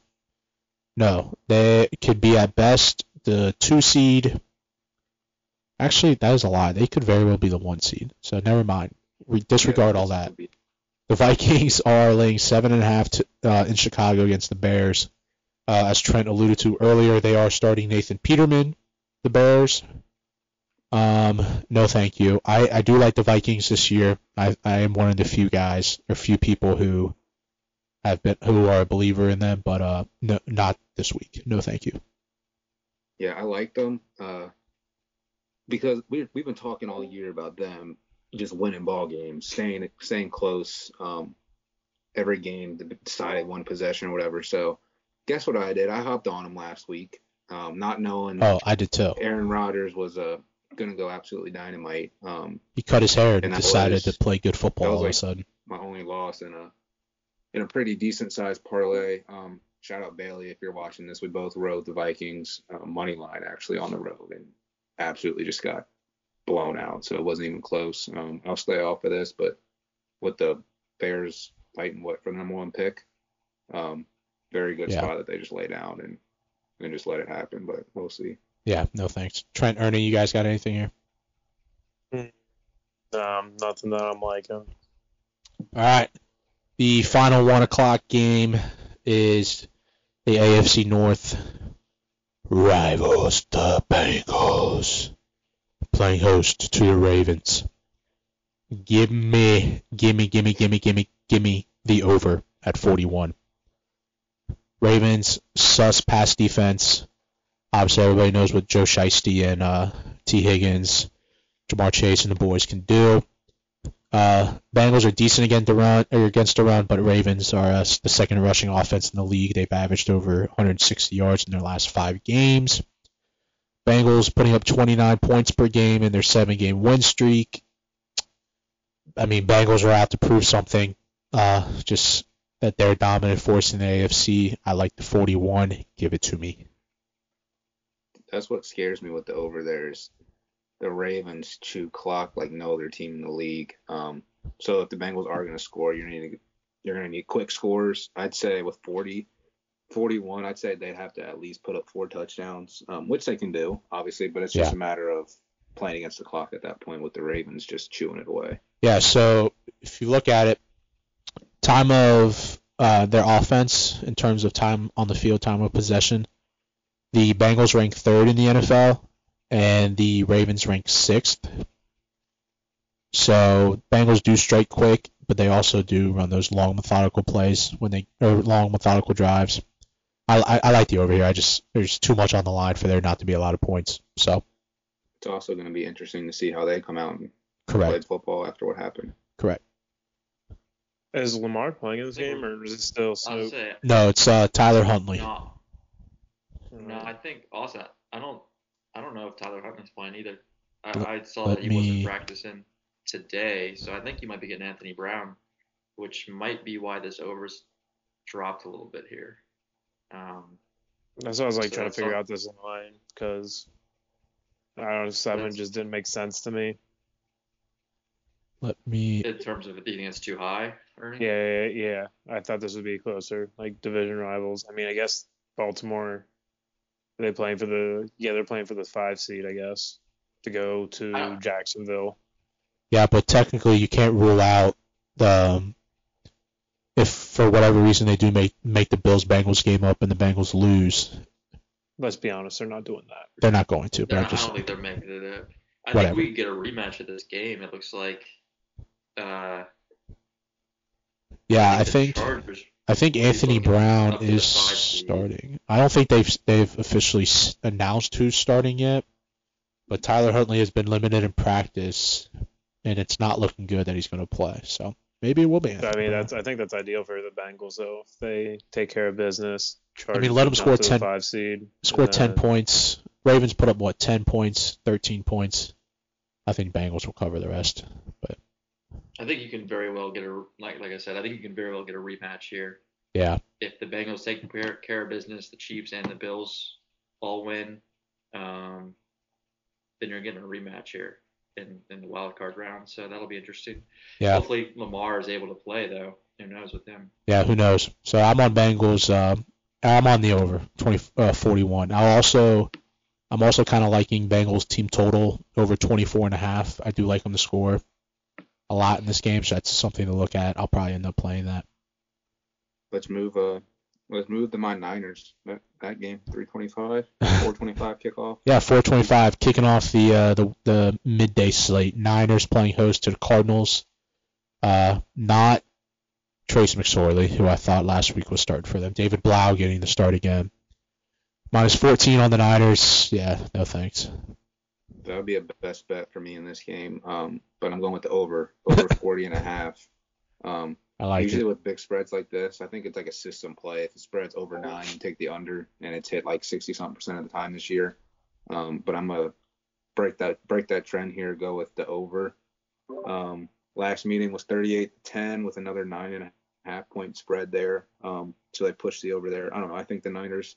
No, they could be at best the two seed. Actually, that is a lie. They could very well be the one seed. So never mind. We disregard all that. The Vikings are laying seven and a half to, uh, in Chicago against the Bears. Uh, as Trent alluded to earlier, they are starting Nathan Peterman, the Bears. Um, no, thank you. I, I do like the Vikings this year. I I am one of the few guys or few people who have been who are a believer in them, but uh, no, not this week. No, thank you. Yeah, I like them uh, because we we've been talking all year about them just winning ball games, staying staying close. Um, every game decided one possession or whatever. So, guess what I did? I hopped on them last week, um, not knowing. Oh, I did too. Aaron Rodgers was uh, gonna go absolutely dynamite. Um, he cut his hair and, and decided was- to play good football all of a sudden. my only loss in a in a pretty decent sized parlay. Um, shout out Bailey if you're watching this. We both rode the Vikings uh, money line actually on the road and absolutely just got blown out. So it wasn't even close. Um, I'll stay off of this, but with the Bears fighting what for the number one pick, um, very good Yeah. spot that they just lay down and and just let it happen. But we'll see. Yeah, no thanks. Trent, Ernie, you guys got anything here? Um, nothing that I'm liking. All right. The final one o'clock game is the AFC North rivals, the Bengals, playing host to the Ravens. Give me, give me, give me, give me, give me, give me the over at 41. Ravens sus pass defense. Obviously, everybody knows what Joe Shiesty and uh, Tee Higgins, Ja'Marr Chase, and the boys can do. Uh, Bengals are decent against the run, or against the run, but Ravens are uh, the second rushing offense in the league. They've averaged over 160 yards in their last five games. Bengals putting up 29 points per game in their seven-game win streak. I mean, Bengals are out to prove something. Uh, just that they're a dominant force in the AFC. I like the 41. Give it to me. That's what scares me with the over there is the Ravens chew clock like no other team in the league. Um, so if the Bengals are going to score, you're going to you're going to need quick scores. I'd say with 40, 41, I'd say they'd have to at least put up four touchdowns, um, which they can do, obviously, but it's just Yeah. a matter of playing against the clock at that point with the Ravens just chewing it away. Yeah, so if you look at it, time of uh, their offense in terms of time on the field, time of possession, the Bengals rank third in the NFL, and the Ravens rank sixth. So Bengals do strike quick, but they also do run those long methodical plays when they or long methodical drives. I, I, I like the over here. I just there's too much on the line for there not to be a lot of points. So It's also going to be interesting to see how they come out and correct, play football after what happened. correct. Is Lamar playing in this game, or is it still I'll Snoop? say No, it's uh, Tyler Huntley. no. No, I think also I don't I don't know if Tyler Huntley's playing either. I, I saw let that he me- wasn't practicing today, so I think you might be getting Anthony Brown, which might be why this over's dropped a little bit here. Um, That's what I was like So trying to figure all- out this line because I don't know, seven That's- just didn't make sense to me. Let me in terms of do you think it's too high? Ernie? Yeah, yeah, yeah. I thought this would be closer, like division rivals. I mean, I guess Baltimore. Are they playing for the? Yeah, they're playing for the five seed, I guess, to go to I- Jacksonville. Yeah, but technically you can't rule out the um, if for whatever reason they do make make the Bills Bengals game up and the Bengals lose, Let's be honest, they're not doing that. they're not going to. But They're I not- I just don't think they're making it up. I Whatever. think we could get a rematch of this game. It looks like. Uh, yeah, I the think Chargers. I think Anthony Brown up to the is starting. I don't think they've they've officially announced who's starting yet, but Tyler Huntley has been limited in practice, and it's not looking good that he's going to play. So maybe it will be. I mean, Brown. that's I think that's ideal for the Bengals though. If they take care of business, I mean, let them score the five seed. score 10 then- points. Ravens put up what 10 points, 13 points. I think Bengals will cover the rest. But I think you can very well get a like like I said. I think you can very well get a rematch here. yeah, if the Bengals take care, care of business, the Chiefs and the Bills all win, um, then you're getting a rematch here in, in the wild card round. So that'll be interesting. yeah, Hopefully Lamar is able to play though. Who knows with him? yeah. Who knows? So I'm on Bengals. Uh, I'm on the over 20 uh, 41. I'll also I'm also kind of liking Bengals team total over 24 and a half. I do like them to score a lot in this game, so that's something to look at. I'll probably end up playing that. Let's move uh let's move to my Niners. That that game, 325, 425 kickoff. Yeah, 425 kicking off the uh, the the midday slate. Niners playing host to the Cardinals. Uh, not Trace McSorley, who I thought last week was starting for them. David Blough getting the start again. Minus 14 on the Niners. Yeah, no thanks. That would be a best bet for me in this game. Um, but I'm going with the over, over 40 and a half. Um, I like usually it. with big spreads like this, I think it's like a system play. If the spread's over nine, you take the under, and it's hit like 60 something percent of the time this year. Um, but I'm gonna break that break that trend here. Go with the over. Um, last meeting was 38 to 10 with another nine and a half point spread there. Um, so they pushed the over there. I don't know. I think the Niners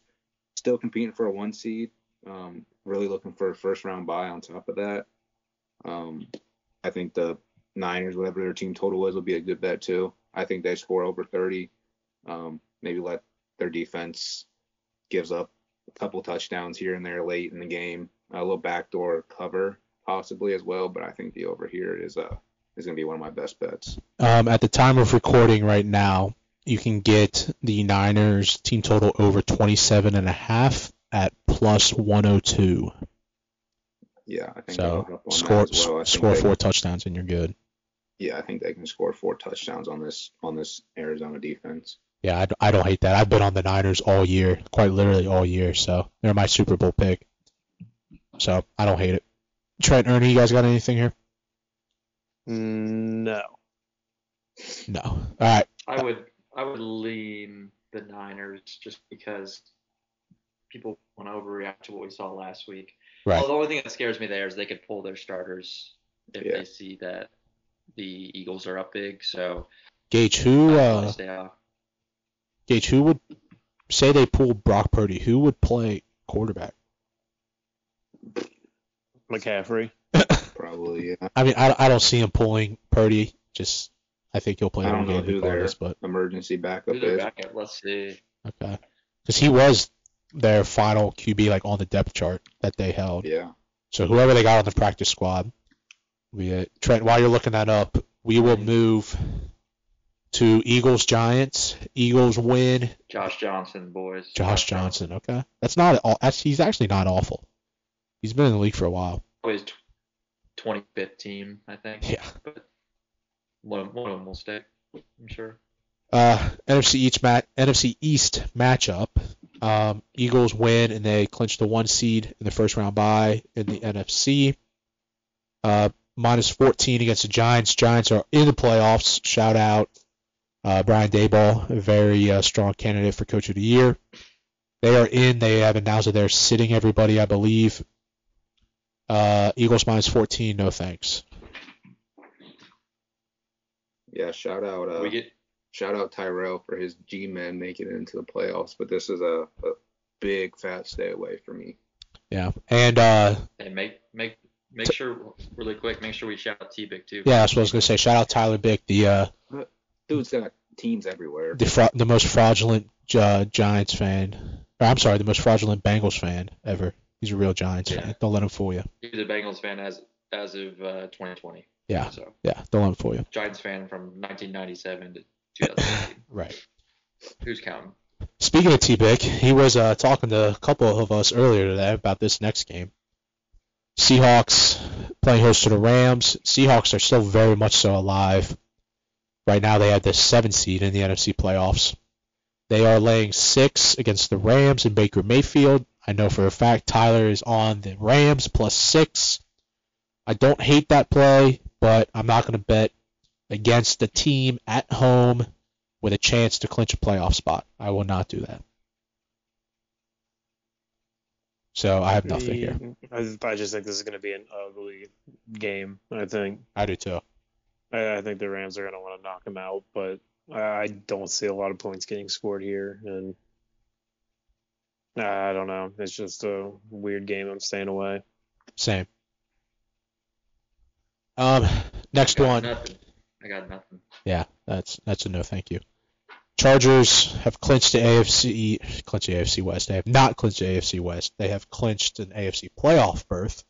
still competing for a one seed. Um, really looking for a first round bye on top of that. Um, I think the Niners, whatever their team total is, will be a good bet too. I think they score over 30. Um, maybe let their defense gives up a couple touchdowns here and there late in the game. A little backdoor cover possibly as well, but I think the over here is uh is gonna be one of my best bets. Um, at the time of recording right now, you can get the Niners team total over 27 and a half at plus 102. Yeah, I think So they'll up on score that as well. I think score they- four touchdowns and you're good. Yeah, I think they can score four touchdowns on this on this Arizona defense. Yeah, I don't hate that. I've been on the Niners all year, quite literally all year. So they're my Super Bowl pick. So I don't hate it. Trent, Ernie, you guys got anything here? Mm, No. No. All right. I would I would lean the Niners just because people want to overreact to what we saw last week. Right. Well, the only thing that scares me there is they could pull their starters if Yeah. they see that the Eagles are up big. So Gage, who I'd uh. Gage, who would say they pulled Brock Purdy? Who would play quarterback? McCaffrey. Probably, yeah. I mean, I, I don't see him pulling Purdy. Just I think he'll play I don't know game who their regardless. But emergency backup is. backup? Let's see. okay, because he was their final QB like on the depth chart that they held. Yeah. So whoever they got on the practice squad, we uh, Trent. While you're looking that up, we will move to Eagles Giants. Eagles win. Josh Johnson, boys. Josh Johnson. Okay, that's not all. That's, he's actually not awful. He's been in the league for a while. Always 25th team, I think. Yeah. But one, one of them will stay, I'm sure. Uh, NFC East mat NFC East matchup. Um, Eagles win and they clinch the one seed in the first round bye in the NFC. Uh, minus 14 against the Giants. Giants are in the playoffs. Shout out uh, Brian Daboll, a very uh, strong candidate for Coach of the Year. They are in. They have announced that they're sitting everybody, I believe. Uh, Eagles minus 14. No thanks. Yeah. Shout out. Uh, we get shout out Tyrell for his G-men making it into the playoffs, but this is a, a big fat stay away for me. Yeah, and uh, and make make make sure really quick. Make sure we shout out T-Big too. yeah, that's what I was gonna say. Shout out Tyler Bick, the uh, Dude's got teams everywhere. the fra- the most fraudulent uh, Giants fan. Or, I'm sorry, the most fraudulent Bengals fan ever. He's a real Giants Yeah. fan. Don't let him fool you. He's a Bengals fan as as of uh, 2020. Yeah, So yeah. Don't let him fool you. Giants fan from 1997 to 2018. Right. Who's counting? Speaking of T-Bick, he was uh, talking to a couple of us earlier today about this next game. Seahawks playing host to the Rams. Seahawks are still very much so alive. Right now, they have the seven seed in the NFC playoffs. They are laying six against the Rams and Baker Mayfield. I know for a fact Tyler is on the Rams plus six. I don't hate that play, but I'm not going to bet against the team at home with a chance to clinch a playoff spot. I will not do that. So I have nothing here. I, I just think this is going to be an ugly game. I think I do too. I, I think the Rams are going to want to knock them out, but I, I don't see a lot of points getting scored here, and I don't know. It's just a weird game. I'm staying away. Same. Um, next one. Nothing. I got nothing. Yeah, that's that's a no, thank you. Chargers have clinched the AFC clinched the AFC West. They have not clinched the AFC West. They have clinched an AFC playoff berth.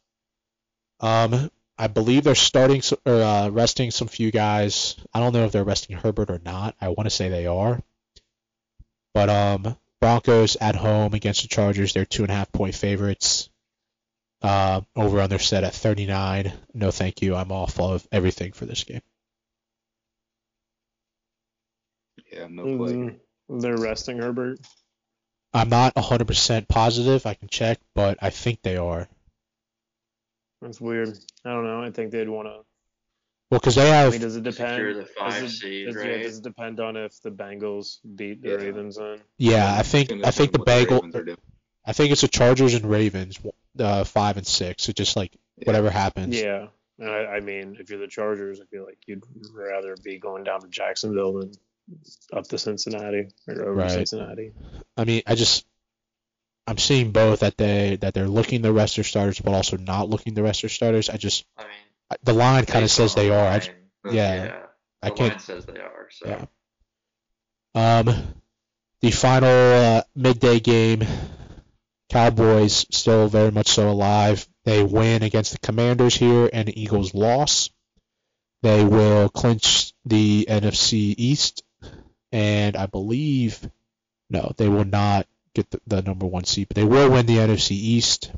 Um, I believe they're starting or uh, resting some few guys. I don't know if they're resting Herbert or not. I want to say they are. But um, Broncos at home against the Chargers, they're two and a half point favorites. Uh, over on their set at 39. No, thank you. I'm off of everything for this game. Yeah, no play. Mm, They're resting Herbert. I'm not 100% positive. I can check, but I think they are. That's weird. I don't know. I think they'd want to. Well, because they I have mean, does it depend? Secure the does it, seed, does, yeah, does it depend on if the Bengals beat the Yeah. Ravens? Then yeah. I think I think the what Ravens Bagel. I think it's the Chargers and Ravens, uh, five and six. So just like whatever happens. yeah. I, I mean, if you're the Chargers, I feel like you'd rather be going down to Jacksonville than up to Cincinnati or over Right. Cincinnati. I mean, I just I'm seeing both that they that they're looking the rest of their starters, but also not looking the rest of their starters. I just I mean, the line kind of says they the are. I, line, Uh, yeah, yeah, I the can't. line says they are. So Yeah. Um, the final uh, midday game, Cowboys still very much so alive. They win against the Commanders here, and the Eagles loss. They will clinch the NFC East, and I believe no, they will not get the, the number one seed, but they will win the NFC East.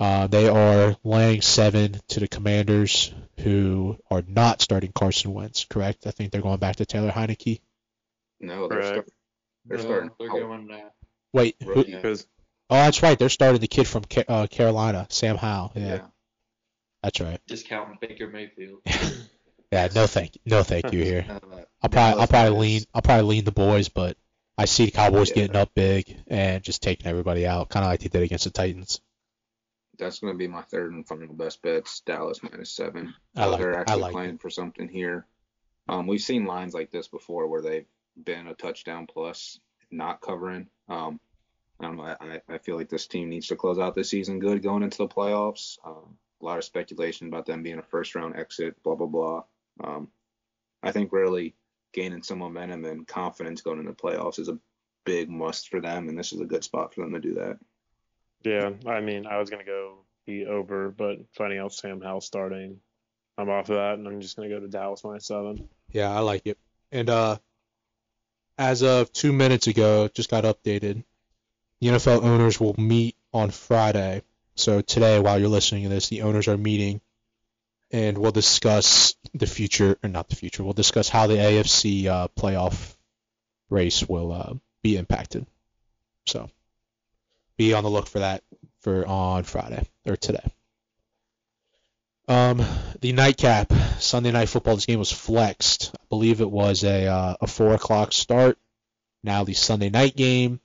Uh, they are laying seven to the Commanders, who are not starting Carson Wentz. Correct? I think they're going back to Taylor Heinicke. No, they're, Right. start, they're No, starting. they're oh, going uh, Wait, who, oh, that's right. They're starting the kid from uh, Carolina, Sam Howell. Yeah, yeah. that's right. discounting Baker Mayfield. Yeah, no thank, no thank you here. I'll probably, I'll probably lean, I'll probably lean the boys, but I see the Cowboys Yeah. getting up big and just taking everybody out, kind of like they did against the Titans. That's going to be my third and final best bets. Dallas minus seven. I like They're it. Actually like playing for something here. Um, we've seen lines like this before where they've been a touchdown plus, not covering. Um, I don't know. I, I feel like this team needs to close out this season good going into the playoffs. Um, a lot of speculation about them being a first round exit, blah, blah, blah. Um, I think really gaining some momentum and confidence going into the playoffs is a big must for them, and this is a good spot for them to do that. yeah, I mean, I was gonna go be over, but finding out Sam Howell starting, I'm off of that, and I'm just gonna go to Dallas minus seven. Yeah, I like it. And uh, as of two minutes ago, just got updated. The NFL owners will meet on Friday. So today, while you're listening to this, the owners are meeting, and we'll discuss the future, or not the future. We'll discuss how the AFC uh, playoff race will uh, be impacted. So be on the look for that for on Friday or today. Um, the nightcap Sunday night football. This game was flexed. I believe it was a uh, a four o'clock start. Now the Sunday night game.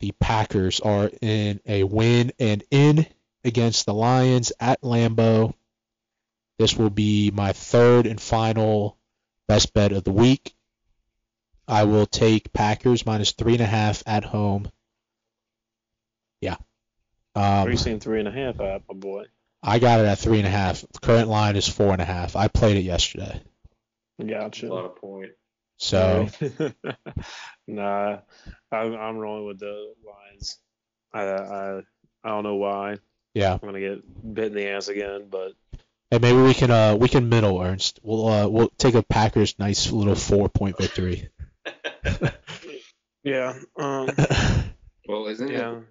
The Packers are in a win and in against the Lions at Lambeau. This will be my third and final best bet of the week. I will take Packers minus three and a half at home. Yeah. What are Um, you seeing three and a half at, my boy? I got it at three and a half. The current line is four and a half. I played it yesterday. Gotcha. A Gotcha. lot of point. So nah, I'm, I'm rolling with the lines. I, I I don't know why. yeah. I'm gonna get bit in the ass again, but Hey, maybe we can uh we can middle Ernst. We'll uh we'll take a Packers nice little four point victory. yeah, um, Well, isn't yeah. it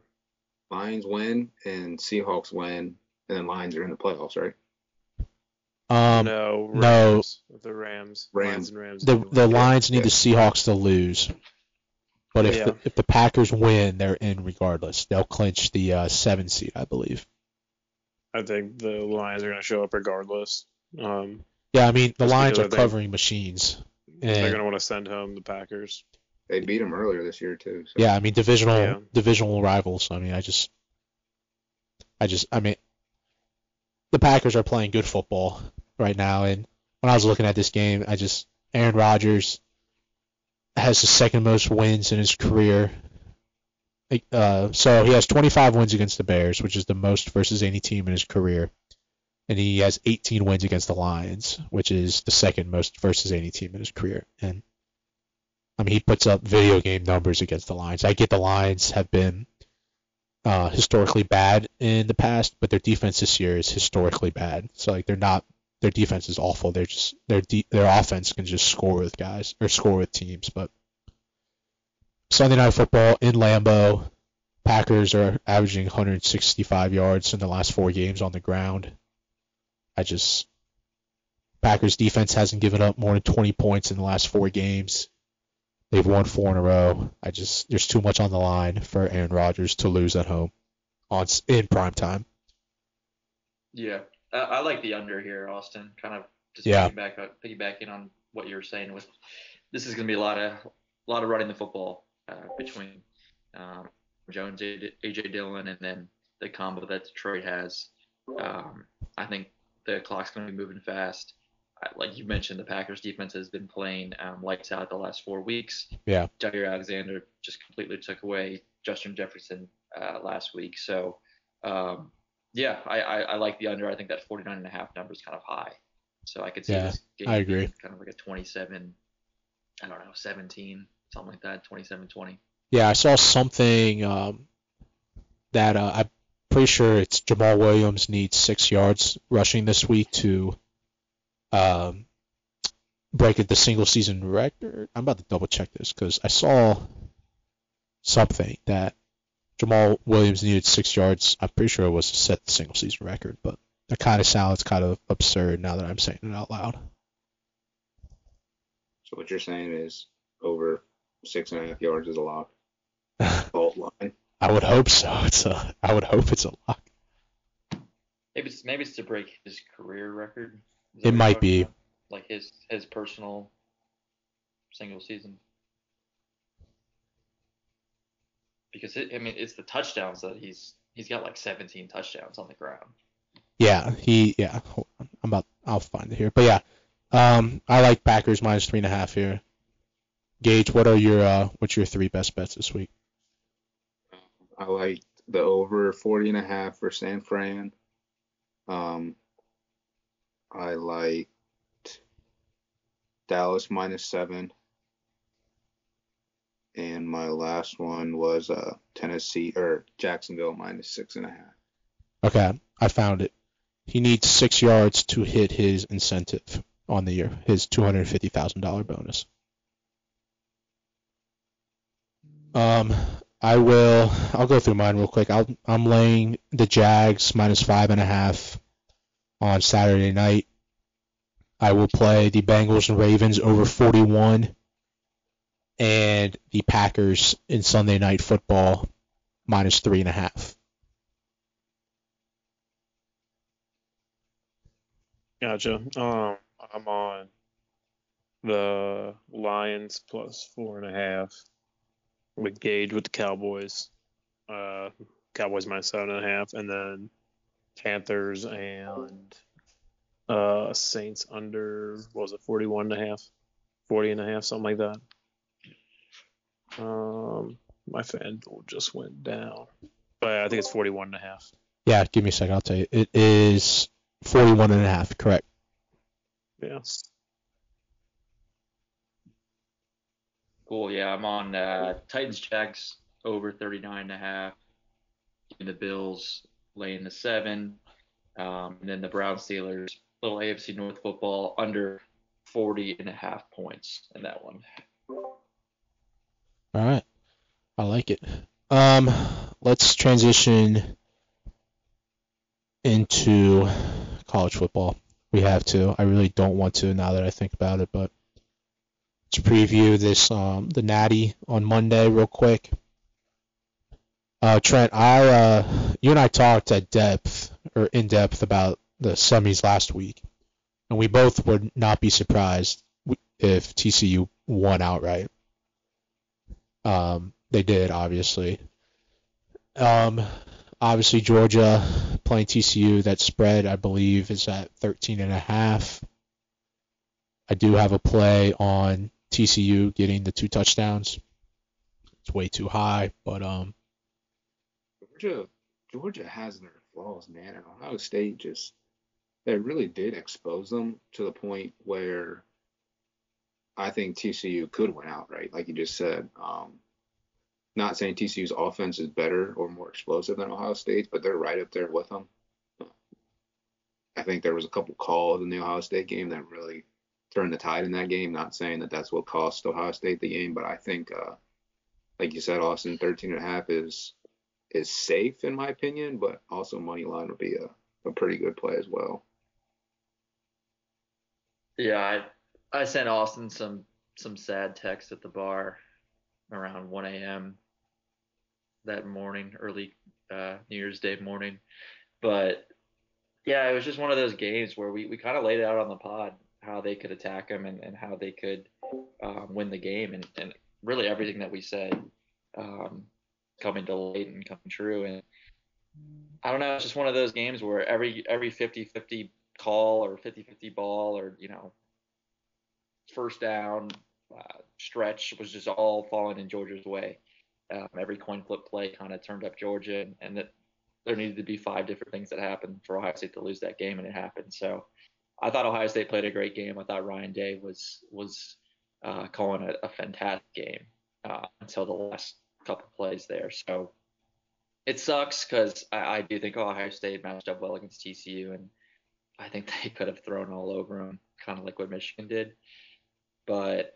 Lions win and Seahawks win, and then Lions are in the playoffs, right? um no, no. The Rams. Rams. Lions and Rams. the the win. Lions need yeah. the Seahawks to lose. But if Yeah. the, if the Packers win, they're in regardless. They'll clinch the uh, seven seed, I believe. I think the Lions are gonna show up regardless. Um, Yeah, I mean the Just Lions are covering machines. they're gonna want to send home the Packers. They beat them earlier this year too. So. yeah, I mean divisional Yeah. divisional rivals. I mean, I just I just I mean the Packers are playing good football right now and when I was looking at this game, I just Aaron Rodgers has the second most wins in his career. Uh, so he has 25 wins against the Bears, which is the most versus any team in his career. And he has 18 wins against the Lions, which is the second most versus any team in his career. And I mean, he puts up video game numbers against the Lions. I get the Lions have been uh, historically bad in the past, but their defense this year is historically bad. So like they're not their defense is awful. They're just their de- their offense can just score with guys or score with teams. But Sunday night football in Lambeau. Packers are averaging 165 yards in the last four games on the ground. I just Packers defense hasn't given up more than 20 points in the last four games. They've won four in a row. I just there's too much on the line for Aaron Rodgers to lose at home on in prime time. Yeah, I, I like the under here, Austin. Kind of just Yeah. piggyback, piggybacking on what you were saying with this is going to be a lot of a lot of running the football uh, between um, Jones, AJ Dillon, and then the combo that Detroit has. Um, I think the clock's going to be moving fast. Like you mentioned, the Packers defense has been playing um, lights out the last four weeks. Yeah. Jaire Alexander just completely took away Justin Jefferson uh, last week. So, um, yeah, I, I, I like the under. I think that 49 and a half number is kind of high. So I could see Yeah, this game I agree. kind of like a 27, I don't know, 17, something like that, 27 20. Yeah, I saw something um, that uh, I'm pretty sure it's Jamaal Williams needs six yards rushing this week to um, break the single season record. I'm about to double check this because I saw something that Jamaal Williams needed six yards. I'm pretty sure it was to set the single season record, but that kind of sounds kind of absurd now that I'm saying it out loud. So what you're saying is over six and a half yards is a lock. Fault line. I would hope so. It's a, I would hope it's a lock. Maybe it's maybe it's to break his career record. It that what you're might be. about? Like his his personal single season. Because it, I mean, it's the touchdowns that he's he's got like 17 touchdowns on the ground. Yeah, he yeah. Hold on. I'm about I'll find it here. But yeah. Um I like Packers minus three and a half here. Gage, what are your uh what's your three best bets this week? I like the over 40 and a half for San Fran. Um, I liked Dallas minus seven. And my last one was uh, Tennessee or Jacksonville minus six and a half. Okay, I found it. He needs six yards to hit his incentive on the year, his two hundred fifty thousand dollar bonus. Um, I will. I'll go through mine real quick. I'll, I'm laying the Jags minus five and a half on Saturday night. I will play the Bengals and Ravens over 41, and the Packers in Sunday night football minus three and a half. Gotcha. Um, I'm on the Lions plus four and a half with Gage with the Cowboys. Uh, Cowboys minus seven and a half, and then Panthers and uh Saints under what was it 41 and a half, 40 and a half, something like that. Um, my fan just went down, but I think it's 41 and a half. Yeah, give me a second. I'll tell you. It is 41 and a half. Correct. Yeah. Cool. Yeah, I'm on uh, Titans Jags over 39 and a half. And the Bills laying the seven. Um, and then the Browns Steelers, little AFC North football under 40 and a half points in that one. All right. I like it. Um, let's transition into college football. We have to. I really don't want to now that I think about it, but let's preview this um the Natty on Monday real quick. Uh, Trent, I uh, you and I talked at depth or in depth about the semis last week, and we both would not be surprised if TCU won outright. Um, they did, obviously. Um, obviously Georgia playing TCU. That spread, I believe, is at 13 and a half. I do have a play on TCU getting the two touchdowns. It's way too high, but um, Georgia, Georgia has their flaws, man. And Ohio State just, they really did expose them to the point where I think TCU could win outright, like you just said. Um, not saying TCU's offense is better or more explosive than Ohio State's, but they're right up there with them. I think there was a couple calls in the Ohio State game that really turned the tide in that game. Not saying that that's what cost Ohio State the game, but I think uh, like you said, Austin, 13 and a half is is safe in my opinion, but also money line would be a, a pretty good play as well. Yeah, I I sent Austin some some sad text at the bar around 1 a.m. that morning, early uh, New Year's Day morning. But yeah, it was just one of those games where we, we kind of laid it out on the pod how they could attack him and, and how they could um, win the game. And, and really everything that we said um, coming to light and coming true. And I don't know, it's just one of those games where every every 50-50 call or 50-50 ball or, you know, first down uh, stretch was just all falling in Georgia's way. Um, every coin flip play kind of turned up Georgia, and, and that there needed to be five different things that happened for Ohio State to lose that game, and it happened. So I thought Ohio State played a great game. I thought Ryan Day was was uh, calling a, a, fantastic game uh, until the last couple plays there. So it sucks because I, I, do think Ohio State matched up well against TCU, and I think they could have thrown all over them, kind of like what Michigan did. But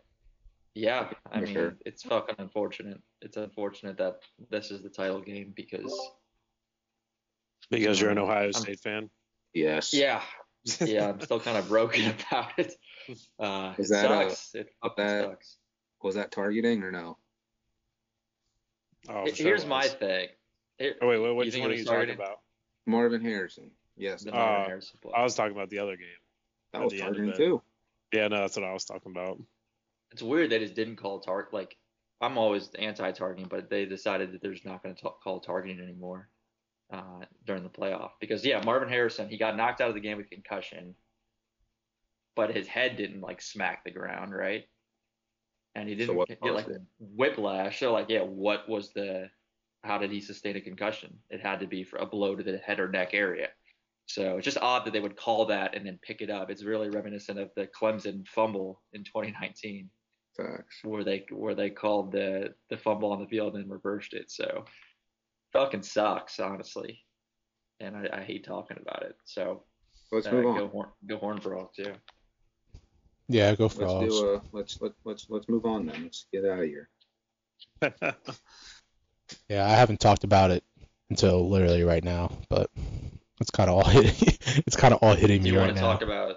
yeah, I mean, sure. it's fucking unfortunate. It's unfortunate that this is the title game because because you're an Ohio State I'm, fan. Yes. Yeah, yeah, I'm still kind of broken about it. Uh, it that sucks. A, it that, sucks. Was that targeting or no? Oh, Here's sure my thing. Here, oh wait, wait which one are you talking about? Marvin Harrison. Yes. The uh, Harrison I was talking about the other game. That was targeting too. Yeah, no, that's what I was talking about. It's weird they just didn't call target. Like I'm always anti-targeting, but they decided that they're just not going to call targeting anymore uh, during the playoff because yeah, Marvin Harrison he got knocked out of the game with concussion, but his head didn't like smack the ground, right? And he didn't so get like it? whiplash. So like, yeah, what was the? How did he sustain a concussion? It had to be for a blow to the head or neck area. So it's just odd that they would call that and then pick it up. It's really reminiscent of the Clemson fumble in 2019, Facts. where they where they called the the fumble on the field and reversed it. So fucking sucks, honestly. And I, I hate talking about it. So let's uh, move on. Go horn, go horn frog too. Yeah, go frogs. Let's do a let's let, let's let's move on then. Let's get out of here. yeah, I haven't talked about it until literally right now, but it's kind of all hitting. it's kind of all hitting me right now. Do you want to talk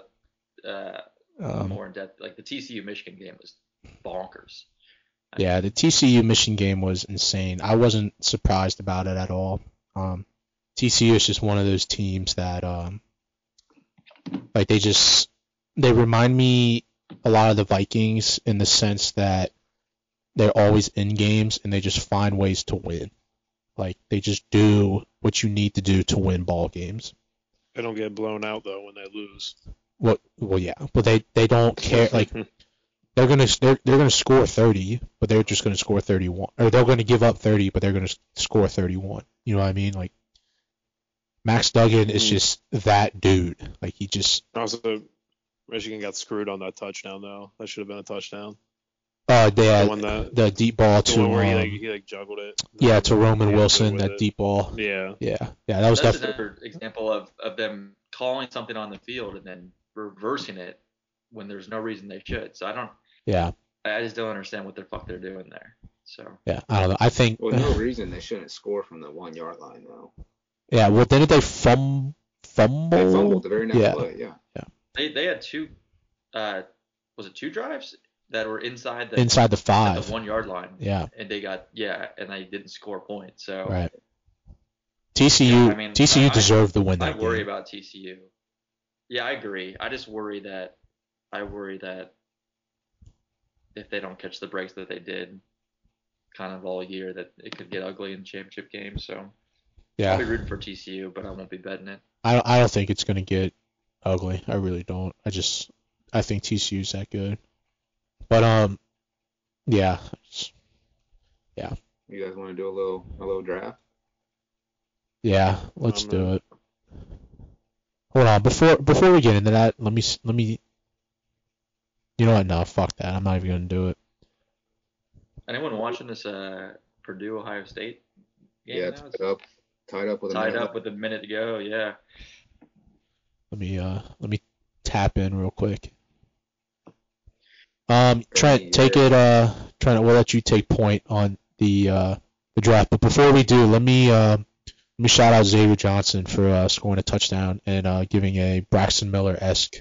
about uh, um, more in depth? Like the TCU Michigan game was bonkers. Yeah, the TCU Michigan game was insane. I wasn't surprised about it at all. Um, TCU is just one of those teams that, um, like, they just they remind me a lot of the Vikings in the sense that they're always in games and they just find ways to win. Like they just do what you need to do to win ball games. They don't get blown out though when they lose. Well, well, yeah, but they they don't care. Like they're gonna they're, they're gonna score 30, but they're just gonna score 31, or they're gonna give up 30, but they're gonna score 31. You know what I mean? Like Max Duggan is hmm. just that dude. Like he just. Also, Michigan got screwed on that touchdown though. That should have been a touchdown. Uh, yeah, the, the deep ball to. Where he, like, he like juggled it. Yeah, to Roman Wilson, that deep ball. Yeah. Yeah, yeah, that was That's definitely. another example of of them calling something on the field and then reversing it when there's no reason they should. So I don't. Yeah. I just don't understand what the fuck they're doing there. So. Yeah, I don't know. I think. Well, no reason they shouldn't score from the one yard line though. Yeah. Well, then didn't they fum fumble? They fumbled the very next yeah. play. Yeah. Yeah. They they had two. Uh, was it two drives that were inside the inside the five the one yard line? Yeah. And they got yeah, and they didn't score a point. So. Right. TCU yeah, I mean, TCU I, deserved the win. I that worry game. about TCU. Yeah, I agree. I just worry that I worry that if they don't catch the breaks that they did kind of all year that it could get ugly in championship games. So yeah, I'll be rooting for TCU, but I won't be betting it. I don't, I don't think it's gonna get ugly. I really don't. I just I think TCU's that good. But um, yeah, yeah. You guys want to do a little a little draft? Yeah, let's do it. Hold on, before before we get into that, let me let me you know what? No, fuck that. I'm not even gonna do it. Anyone watching this uh, Purdue Ohio State game? Yeah, tied up, tied up with tied a up with a minute to go. Yeah. Let me uh let me tap in real quick. Um, Trent, take it. Uh, Trent, we'll let you take point on the uh, the draft. But before we do, let me uh, let me shout out Xavier Johnson for uh, scoring a touchdown and uh, giving a Braxton Miller esque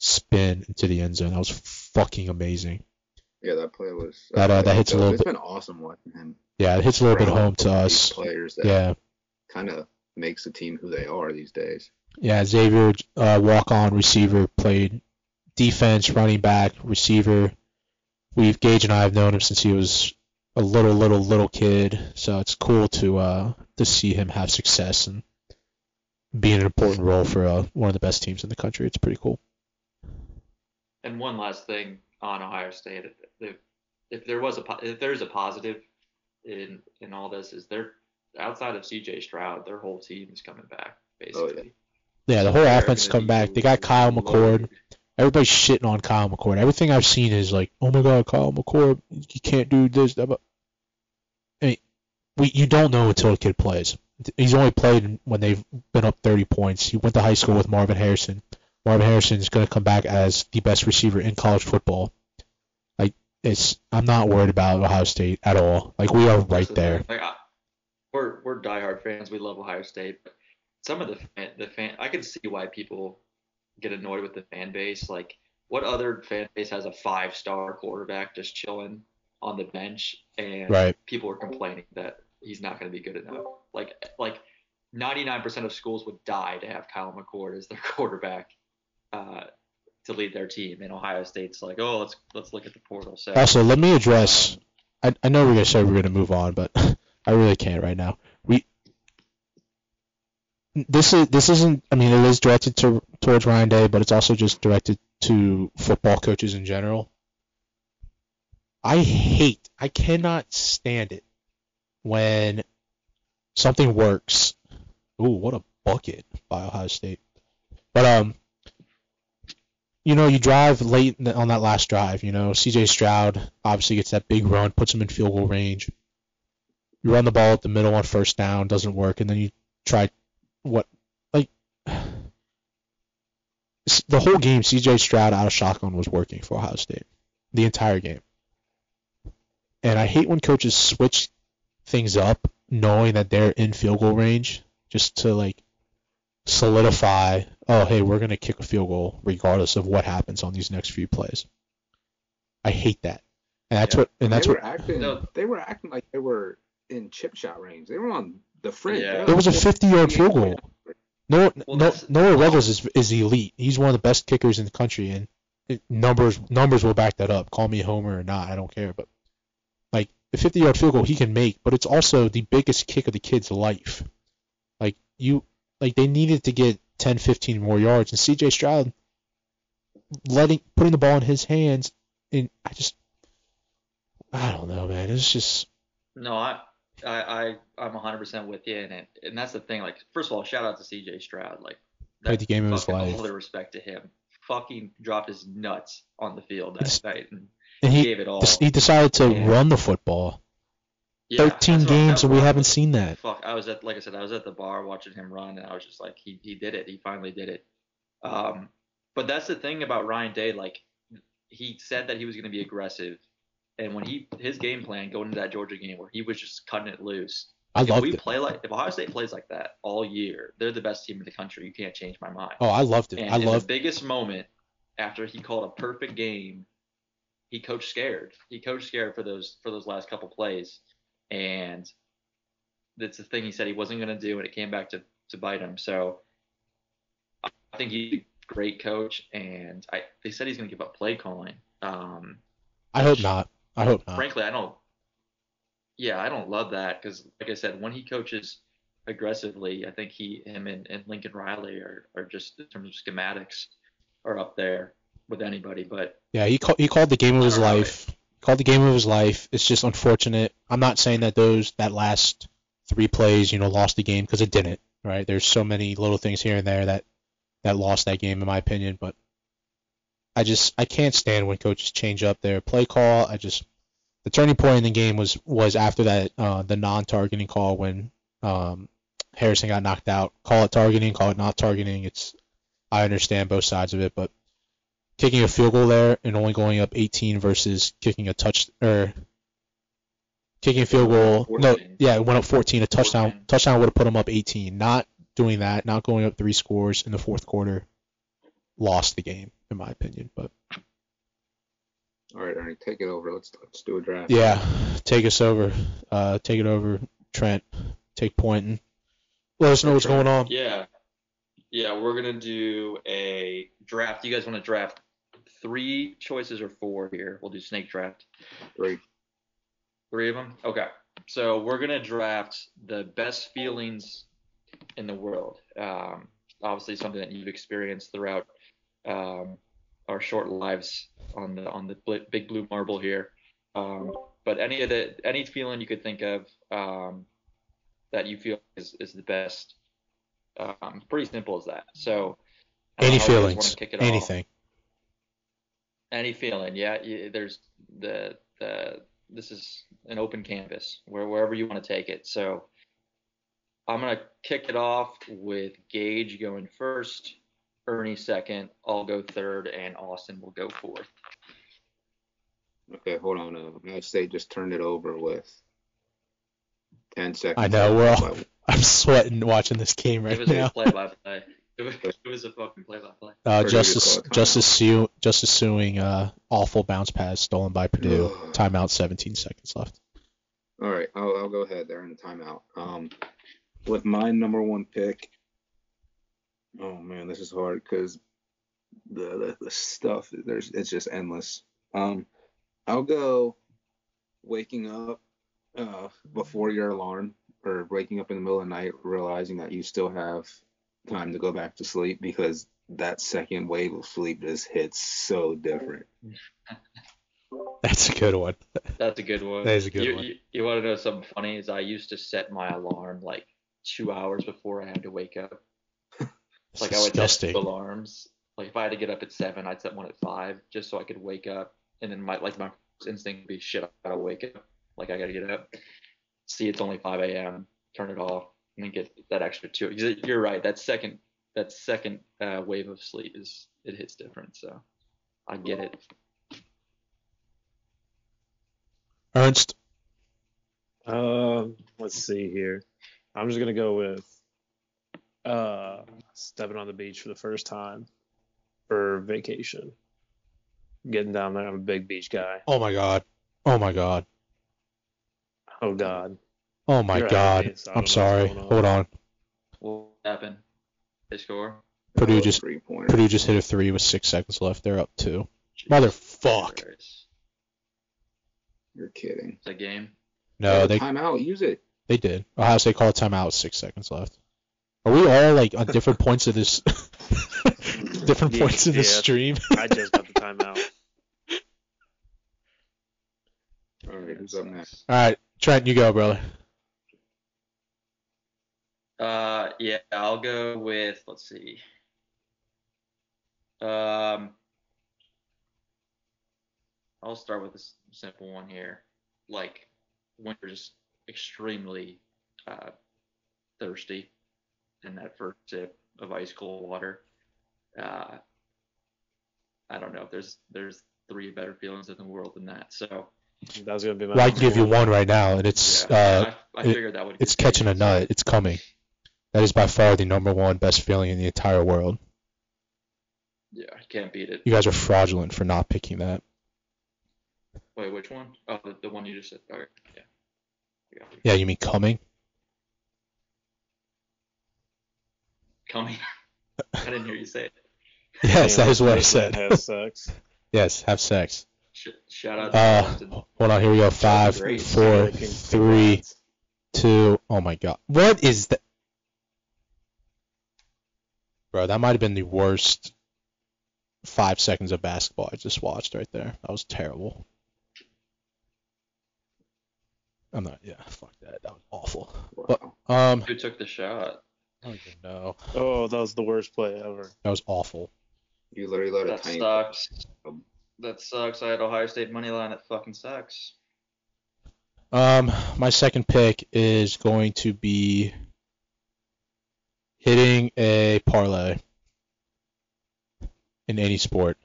spin into the end zone. That was fucking amazing. Yeah, that play was. That, uh, that hits a little It's bit- been awesome watching him. Yeah, it hits a little bit home to us. Players that Yeah, kind of makes the team who they are these days. yeah. Xavier, uh, walk on receiver, played defense, running back, receiver. We've Gage and I have known him since he was a little, little, little kid. So it's cool to uh to see him have success and be in an important role for uh, one of the best teams in the country. It's pretty cool. And one last thing on Ohio State, if, if, if there was a if there's a positive in in all this, is they're outside of C.J. Stroud, their whole team is coming back oh, basically. Yeah, the whole They're offense gonna come be back. They got Kyle McCord. Everybody's shitting on Kyle McCord. Everything I've seen is like, oh my god, Kyle McCord, you can't do this. That, but I mean, we you don't know until a kid plays. He's only played when they've been up 30 points. He went to high school with Marvin Harrison. Marvin Harrison is going to come back as the best receiver in college football. Like it's, I'm not worried about Ohio State at all. Like we are right there. Like, I, we're we're diehard fans. We love Ohio State, but some of the fan, the fan, I can see why people get annoyed with the fan base. Like, what other fan base has a five star quarterback just chilling on the bench, and Right. people are complaining that he's not going to be good enough. Like like 99% of schools would die to have Kyle McCord as their quarterback. Uh, to lead their team, and Ohio State's like, oh, let's let's look at the portal. So Also, let me address. I, I know we're gonna say we're gonna move on, but I really can't right now. We this is this isn't. I mean, it is directed to towards Ryan Day, but it's also just directed to football coaches in general. I hate. I cannot stand it when something works. Ooh, what a bucket by Ohio State. But um, you know, you drive late on that last drive. You know, C.J. Stroud obviously gets that big run, puts him in field goal range. You run the ball up the middle on first down, doesn't work, and then you try what like the whole game. C.J. Stroud out of shotgun was working for Ohio State the entire game. And I hate when coaches switch things up, knowing that they're in field goal range, just to like solidify, oh hey, we're gonna kick a field goal regardless of what happens on these next few plays. I hate that, and that's Yeah. what, and that's they what. acting. No. They were acting like they were in chip shot range. They were on the fringe. Yeah. It was a 50-yard field goal. Noah, Well, no, Noah Ruggles is is elite. He's one of the best kickers in the country, and it, numbers numbers will back that up. Call me homer or not, I don't care. But like the 50-yard field goal he can make, but it's also the biggest kick of the kid's life. Like you, like they needed to get 10, 15 more yards, and C.J. Stroud letting putting the ball in his hands, and I just, I don't know, man. It's just No, I, I, I I'm 100% with you, and it, and that's the thing. Like, first of all, shout out to C.J. Stroud. Like, Played the game of his life. All the respect to him. Fucking dropped his nuts on the field that night, and and he he gave it all. he decided to run the football. Yeah, 13 games and we haven't seen that. Fuck, I was at like I said, I was at the bar watching him run, and I was just like, he he did it. He finally did it. Um, but that's the thing about Ryan Day. Like, he said that he was going to be aggressive, and when he his game plan going into that Georgia game where he was just cutting it loose. I if loved we it. play like if Ohio State plays like that all year, they're the best team in the country. You can't change my mind. Oh, I loved it. and I loved the biggest moment after he called a perfect game, he coached scared. He coached scared for those for those last couple plays, and that's the thing he said he wasn't going to do, and it came back to to bite him. So I think he's a great coach, and I they said he's going to give up play calling. Um, I hope not. I hope not. frankly, I don't. Yeah, I don't love that because, like I said, when he coaches aggressively, I think he, him, and, and Lincoln Riley are, are just in terms of schematics are up there with anybody. But Yeah, he called he called the game of his life. Called the game of his life. It's just unfortunate. I'm not saying that those that last three plays, you know, lost the game because it didn't. Right? There's so many little things here and there that that lost that game in my opinion. But I just I can't stand when coaches change up their play call. I just the turning point in the game was was after that uh, the non-targeting call when um, Harrison got knocked out. Call it targeting, call it not targeting. It's I understand both sides of it, but kicking a field goal there and only going up 18 versus kicking a touch or Kicking a field goal. No, yeah, it went up 14. A touchdown 14. touchdown would have put them up 18. Not doing that, not going up three scores in the fourth quarter, lost the game in my opinion. But All right, Ernie, take it over. Let's let's do a draft. yeah, take us over. Uh, take it over, Trent. Take point and let us know what's going on. Yeah. Yeah, we're gonna do a draft. You guys want to draft three choices or four here? We'll do snake draft. Three. Three of them? Okay. So we're gonna draft the best feelings in the world. Um, obviously something that you've experienced throughout um, our short lives on the on the bl- big blue marble here. Um, but any of the any feeling you could think of um, that you feel is, is the best. Um, pretty simple as that. So Any know how you guys wanna feelings? kick it. Anything. Any feeling? Yeah. You, there's the the this is an open canvas where wherever you want to take it. So I'm gonna kick it off with Gage going first, Ernie second, I'll go third, and Austin will go fourth. Okay, hold on. Uh, Matt State just turn it over with ten seconds. I know, we're all- I'm sweating watching this game right was a now. play by play. It was, it a fucking play by play. Uh, justice just called justice su- Justice Sueing uh, awful bounce pass stolen by Purdue. Timeout. 17 seconds left. All right, I'll, I'll go ahead there in the timeout. Um, with my number one pick. Oh man, this is hard because the, the the stuff there's it's just endless. Um, I'll go waking up uh before your alarm or waking up in the middle of the night realizing that you still have time to go back to sleep because that second wave of sleep just hits so different. That's a good one. That's a good one. That is a good you, one. You, you want to know something funny? Is I used to set my alarm like two hours before I had to wake up. It's Like I would set disgusting. two alarms. Like if I had to get up at seven, I'd set one at five just so I could wake up. And then my like my first instinct would be shit. I gotta wake up. Like I gotta get up. See, it's only 5 a.m. Turn it off and then get that extra two. You're right. That second that second uh, wave of sleep is it hits different. So I get it. Ernst. Um, let's see here. I'm just gonna go with uh stepping on the beach for the first time for vacation. Getting down there. I'm a big beach guy. Oh my god. Oh my god. Oh God. Oh my You're god. me, I I'm don't know what's sorry. on. Hold on. What happened? They score. Purdue That just- Purdue just hit a three with six seconds left. They're up two. Motherfuck. It's You're kidding. a game. No, Yeah, they timeout. Use it. they did. Ohio State called a timeout six seconds left. Are we all like on different points of this? different Yeah, points in the stream. I just got the timeout. All right, who's up next? All right, Trent, you go, brother. Uh, yeah, I'll go with. Let's see. Um, I'll start with this simple one here. Like when you're just extremely uh, thirsty, and that first sip of ice cold water. Uh, I don't know if there's there's three better feelings in the world than that. So That was gonna be my. Well, I can give you one. one right now, and it's yeah, uh, I, I it- figured that would. it's catching a taken, nut. It's coming. That is by far the number one best feeling in the entire world. Yeah, I can't beat it. You guys are fraudulent for not picking that. Wait, which one? Oh, the, the one you just said. Okay, yeah. You. Yeah, you mean coming? Coming. I didn't hear you say it. Yes, that is what I said. Have sex. yes, have sex. Sh- shout out to Uh, hold on. Here we go. Five, great. four, Like, three, congrats. two. Oh my god. What is that? Bro, that might have been the worst five seconds of basketball I just watched right there. That was terrible. I'm not. Yeah, fuck that. That was awful. Wow. Um, Who took the shot? I don't even know. Oh, that was the worst play ever. That was awful. You literally let a That tiny. sucks. That sucks. I had Ohio State money line. That fucking sucks. Um, my second pick is going to be hitting a parlay in any sport.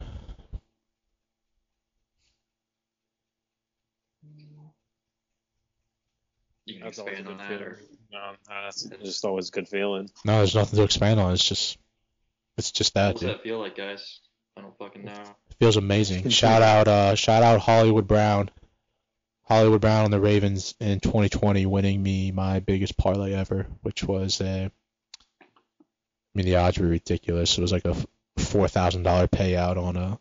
That's always a expand good on that? feeling. Or, No, that's just always a good feeling. No, there's nothing to expand on. It's just, it's just what that, does dude. that feel like, guys? I don't fucking know. It feels amazing. Shout out, uh, shout out Hollywood Brown, Hollywood Brown on the Ravens in 2020, winning me my biggest parlay ever, which was a. I mean, the odds were ridiculous. It was like a four thousand dollar payout on a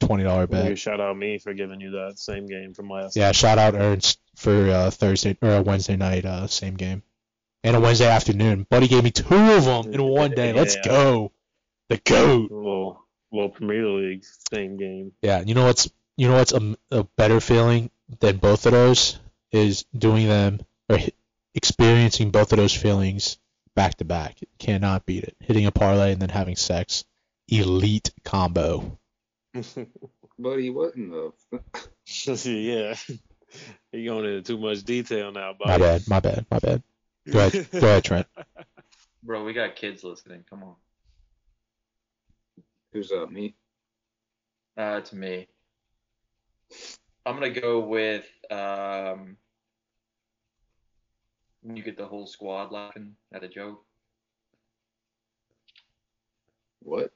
twenty dollar Well, you bet. shout out me for giving you that same game from last. Yeah, shout out Ernst for uh, Thursday or a Wednesday night, uh, same game, and a Wednesday afternoon. Buddy gave me two of them in one day. Let's Yeah. go, the goat. Little, little Premier League same game. Yeah, you know what's you know what's a, a better feeling than both of those is doing them or experiencing both of those feelings back to back. Cannot beat it. Hitting a parlay and then having sex, elite combo. But he wasn't though. yeah. You're going into too much detail now, buddy. My bad, my bad, my bad. Go ahead, go ahead, Trent. Bro, we got kids listening. Come on. Who's up? Me? Uh, it's me. I'm gonna go with um. When You get the whole squad laughing at a joke. What?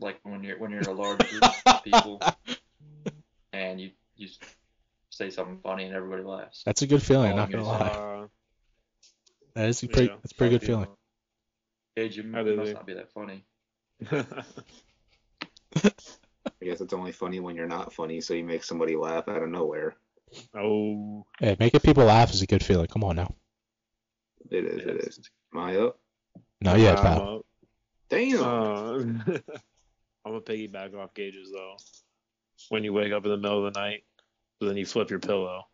Like when you're when you're in a large group of people and you you say something funny and everybody laughs. That's a good feeling. Oh, not gonna lie. Uh, That is a pretty. yeah, That's a pretty good feeling. Gage, you How m- did must they- not be that funny. I guess it's only funny when you're not funny, so you make somebody laugh out of nowhere. Oh, Hey, making people laugh is a good feeling. Come on now. It is. It is. Am I up? No, yeah, I'm pal. up. Damn. Uh, I'm gonna piggyback off Gage's though. When you wake up in the middle of the night, but then you flip your pillow,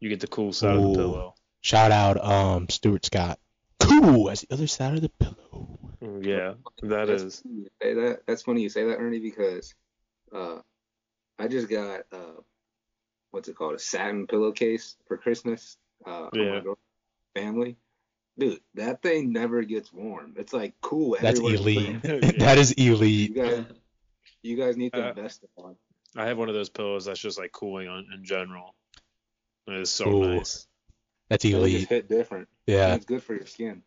you get the cool side of the pillow. Shout out, um, Stuart Scott. Cool as the other side of the pillow. Mm, Yeah, that That's is. say that. That's funny you say that, Ernie, because uh, I just got uh, what's it called, a satin pillowcase for Christmas. Uh, for my Yeah. girl- family. Dude, that thing never gets warm. It's like cool. That's everywhere you elite. Yeah. that is You elite. guys, you guys need to Uh, invest in one. I have one of those pillows that's just like cooling on in general. It is so Ooh. nice. That's It'll just elite. hit different. Yeah, It's good for your skin.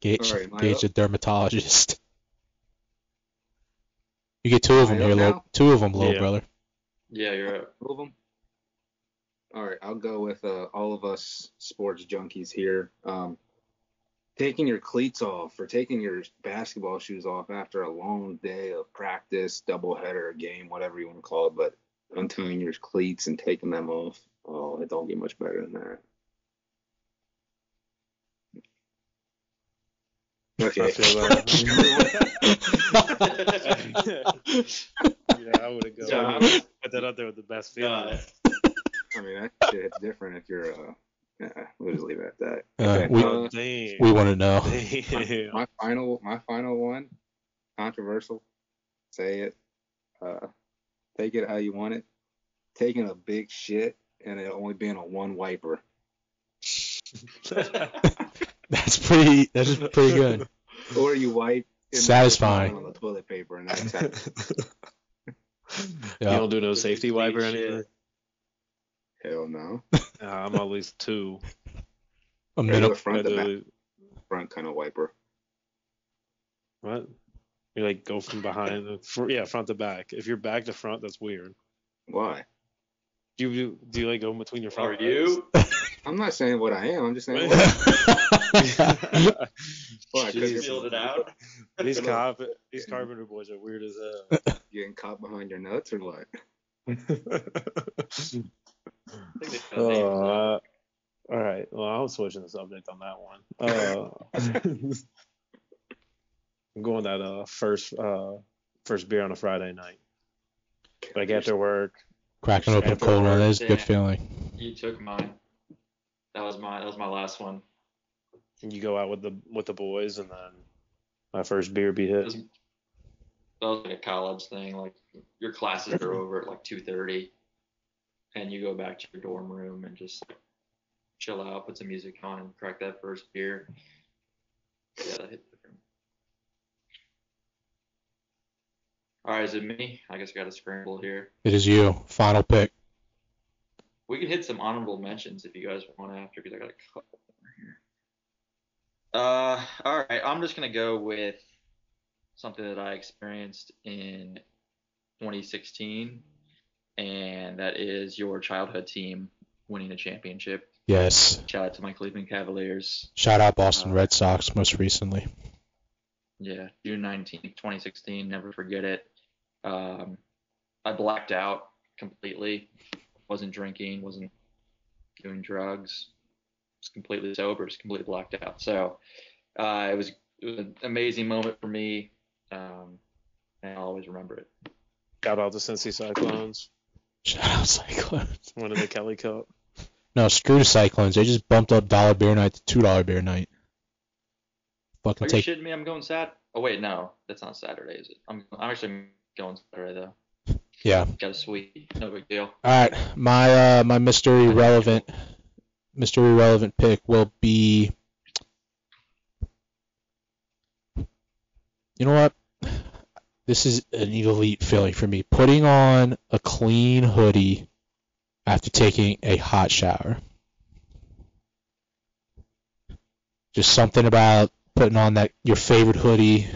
Gage, All right, am I Gage up? the dermatologist. You get two of them I here, up little, two of them, little Yeah. brother. Yeah, you're up. Two of them. All right, I'll go with uh, all of us sports junkies here. Um, taking your cleats off or taking your basketball shoes off after a long day of practice, doubleheader, game, whatever you want to call it, but untying your cleats and taking them off. Oh, it don't get much better than that. Okay. I feel that. yeah, I would have Yeah, go. I'm- Put that out there with the best feeling. I mean, that shit hits different if you're. Uh, yeah, we'll just leave it at that. Uh, Okay, we- uh, damn. We want to know. Damn. my final my final one controversial say it uh take it how you want it taking a big shit and it only being a one wiper That's pretty. That is pretty good. or you wipe Satisfying. on the toilet paper and that's it. You don't do no safety wipe or anything? hell no Uh, I'm at least two. A Regular minute. front to I back do- front kind of wiper What? You like go from behind, the fr- yeah, front to back. If you're back to front, that's weird. why Do you do, do you like go in between your front? are front? you? i'm not saying what i am i'm just saying legs? why, 'cause Just you're filled it out. these cop these carpenter boys are weird as hell. getting caught behind your nuts or what I think they found names now. Uh, all right. Well, I'm switching the subject on that one. Uh, I'm going that uh first uh first beer on a Friday night. Like after work. Cracking open a cold one. work, That is a good feeling. You took mine. That was my that was my last one. You go out with the with the boys, and then my first beer be hit. was, that was like a college thing. Like your classes are over at like two thirty, and you go back to your dorm room and just chill out, put some music on, and crack that first beer. Yeah, that hit different. All right, is it me? I guess I got to scramble here. It is you. Final pick. We could hit some honorable mentions if you guys want after, because I got a couple here. Uh, all right. I'm just gonna go with something that I experienced in 2016, and that is your childhood team winning a championship. Yes. Shout out to my Cleveland Cavaliers. Shout out Boston Uh, Red Sox most recently. Yeah, June 19th, 2016. Never forget it. Um, I blacked out completely. Wasn't drinking. Wasn't doing drugs. Was completely sober. Just completely blacked out. So uh, it was it was an amazing moment for me, um, and I'll always remember it. Shout out to Cincy Cyclones, Shout out Cyclones. One of the Kelly Cup. No, screw the Cyclones. They just bumped up dollar beer night to two dollar beer night. Are Fucking you take. shitting me? I'm going Sat. Oh wait, no, that's not Saturday, is it? I'm I'm actually going Saturday though. Yeah. Got a sweet. No big deal. All right, my uh my Mr. Irrelevant, Mr. Irrelevant pick will be. You know what? This is an elite feeling for me. Putting on a clean hoodie after taking a hot shower. Just something about putting on that your favorite hoodie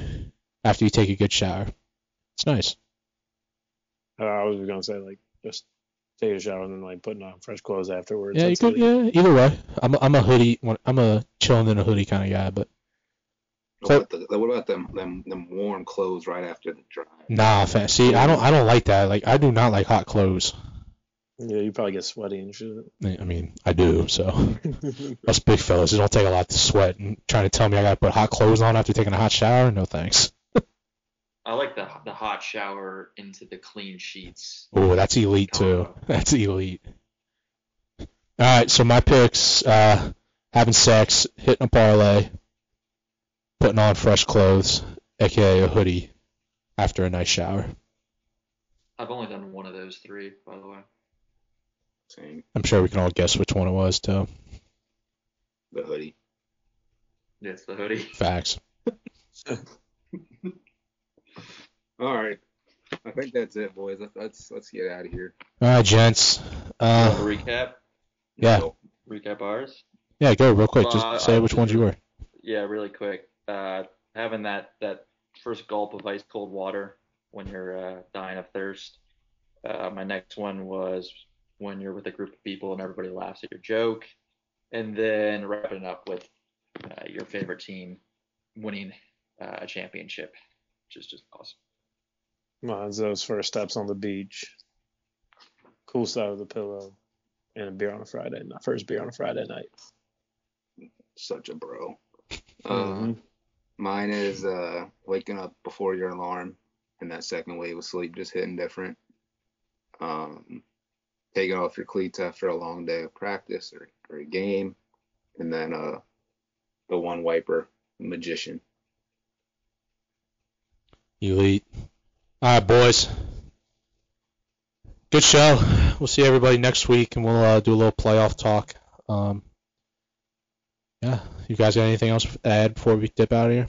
after you take a good shower. It's nice. Uh, I was gonna say like just take a shower and then like putting on fresh clothes afterwards. Yeah, you could. Yeah, either way. I'm a, I'm a hoodie. I'm a chilling in a hoodie kind of guy, but So- what, about the, what about them, them them warm clothes right after the drive? nah. Fa- see, I don't I don't like that. Like I do not like hot clothes. Yeah, you probably get sweaty and shit. I mean, I do. So us big fellas, it don't take a lot to sweat. And trying to tell me I gotta put hot clothes on after taking a hot shower? No thanks. I like the the hot shower into the clean sheets. Oh, that's elite too. That's elite. All right, so my picks: uh, having sex, hitting a parlay, putting on fresh clothes, aka a hoodie, after a nice shower. I've only done one of those three, by the way. Same, I'm sure we can all guess which one it was too. the hoodie. Yeah, it's the hoodie. Facts. All right, I think that's it, boys. Let's let's, let's get out of here. All right, gents. Uh, recap. Yeah. So, Recap ours. yeah, go real quick. Just Uh, say I which ones you were. Yeah, really quick. Uh, having that that first gulp of ice cold water when you're uh, dying of thirst. Uh, my next one was when you're with a group of people and everybody laughs at your joke, and then wrapping up with uh, your favorite team winning uh, a championship, which is just awesome. Mine's those first steps on the beach, cool side of the pillow, and a beer on a Friday. night. First beer on a Friday night. such a bro. Uh, Mhm. Mine is uh, waking up before your alarm and that second wave of sleep just hitting different. Um, taking off your cleats after a long day of practice or, or a game. And then uh, the one wiper, magician. Elite. All right, boys. Good show. We'll see everybody next week, and we'll uh, do a little playoff talk. Um, yeah, you guys got anything else to add before we dip out of here?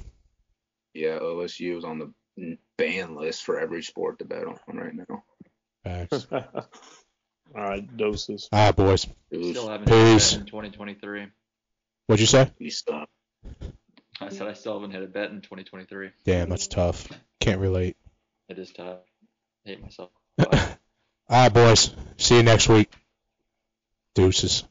Yeah, OSU is on the ban list for every sport to bet on right now. Facts. All right, doses. All right, boys. Still was, haven't hit a Peace. bet in 2023. What'd you say? you suck. I said I still haven't hit a bet in 2023. Damn, that's tough. Can't relate. It is. I hate myself. All right, boys. See you next week. Deuces.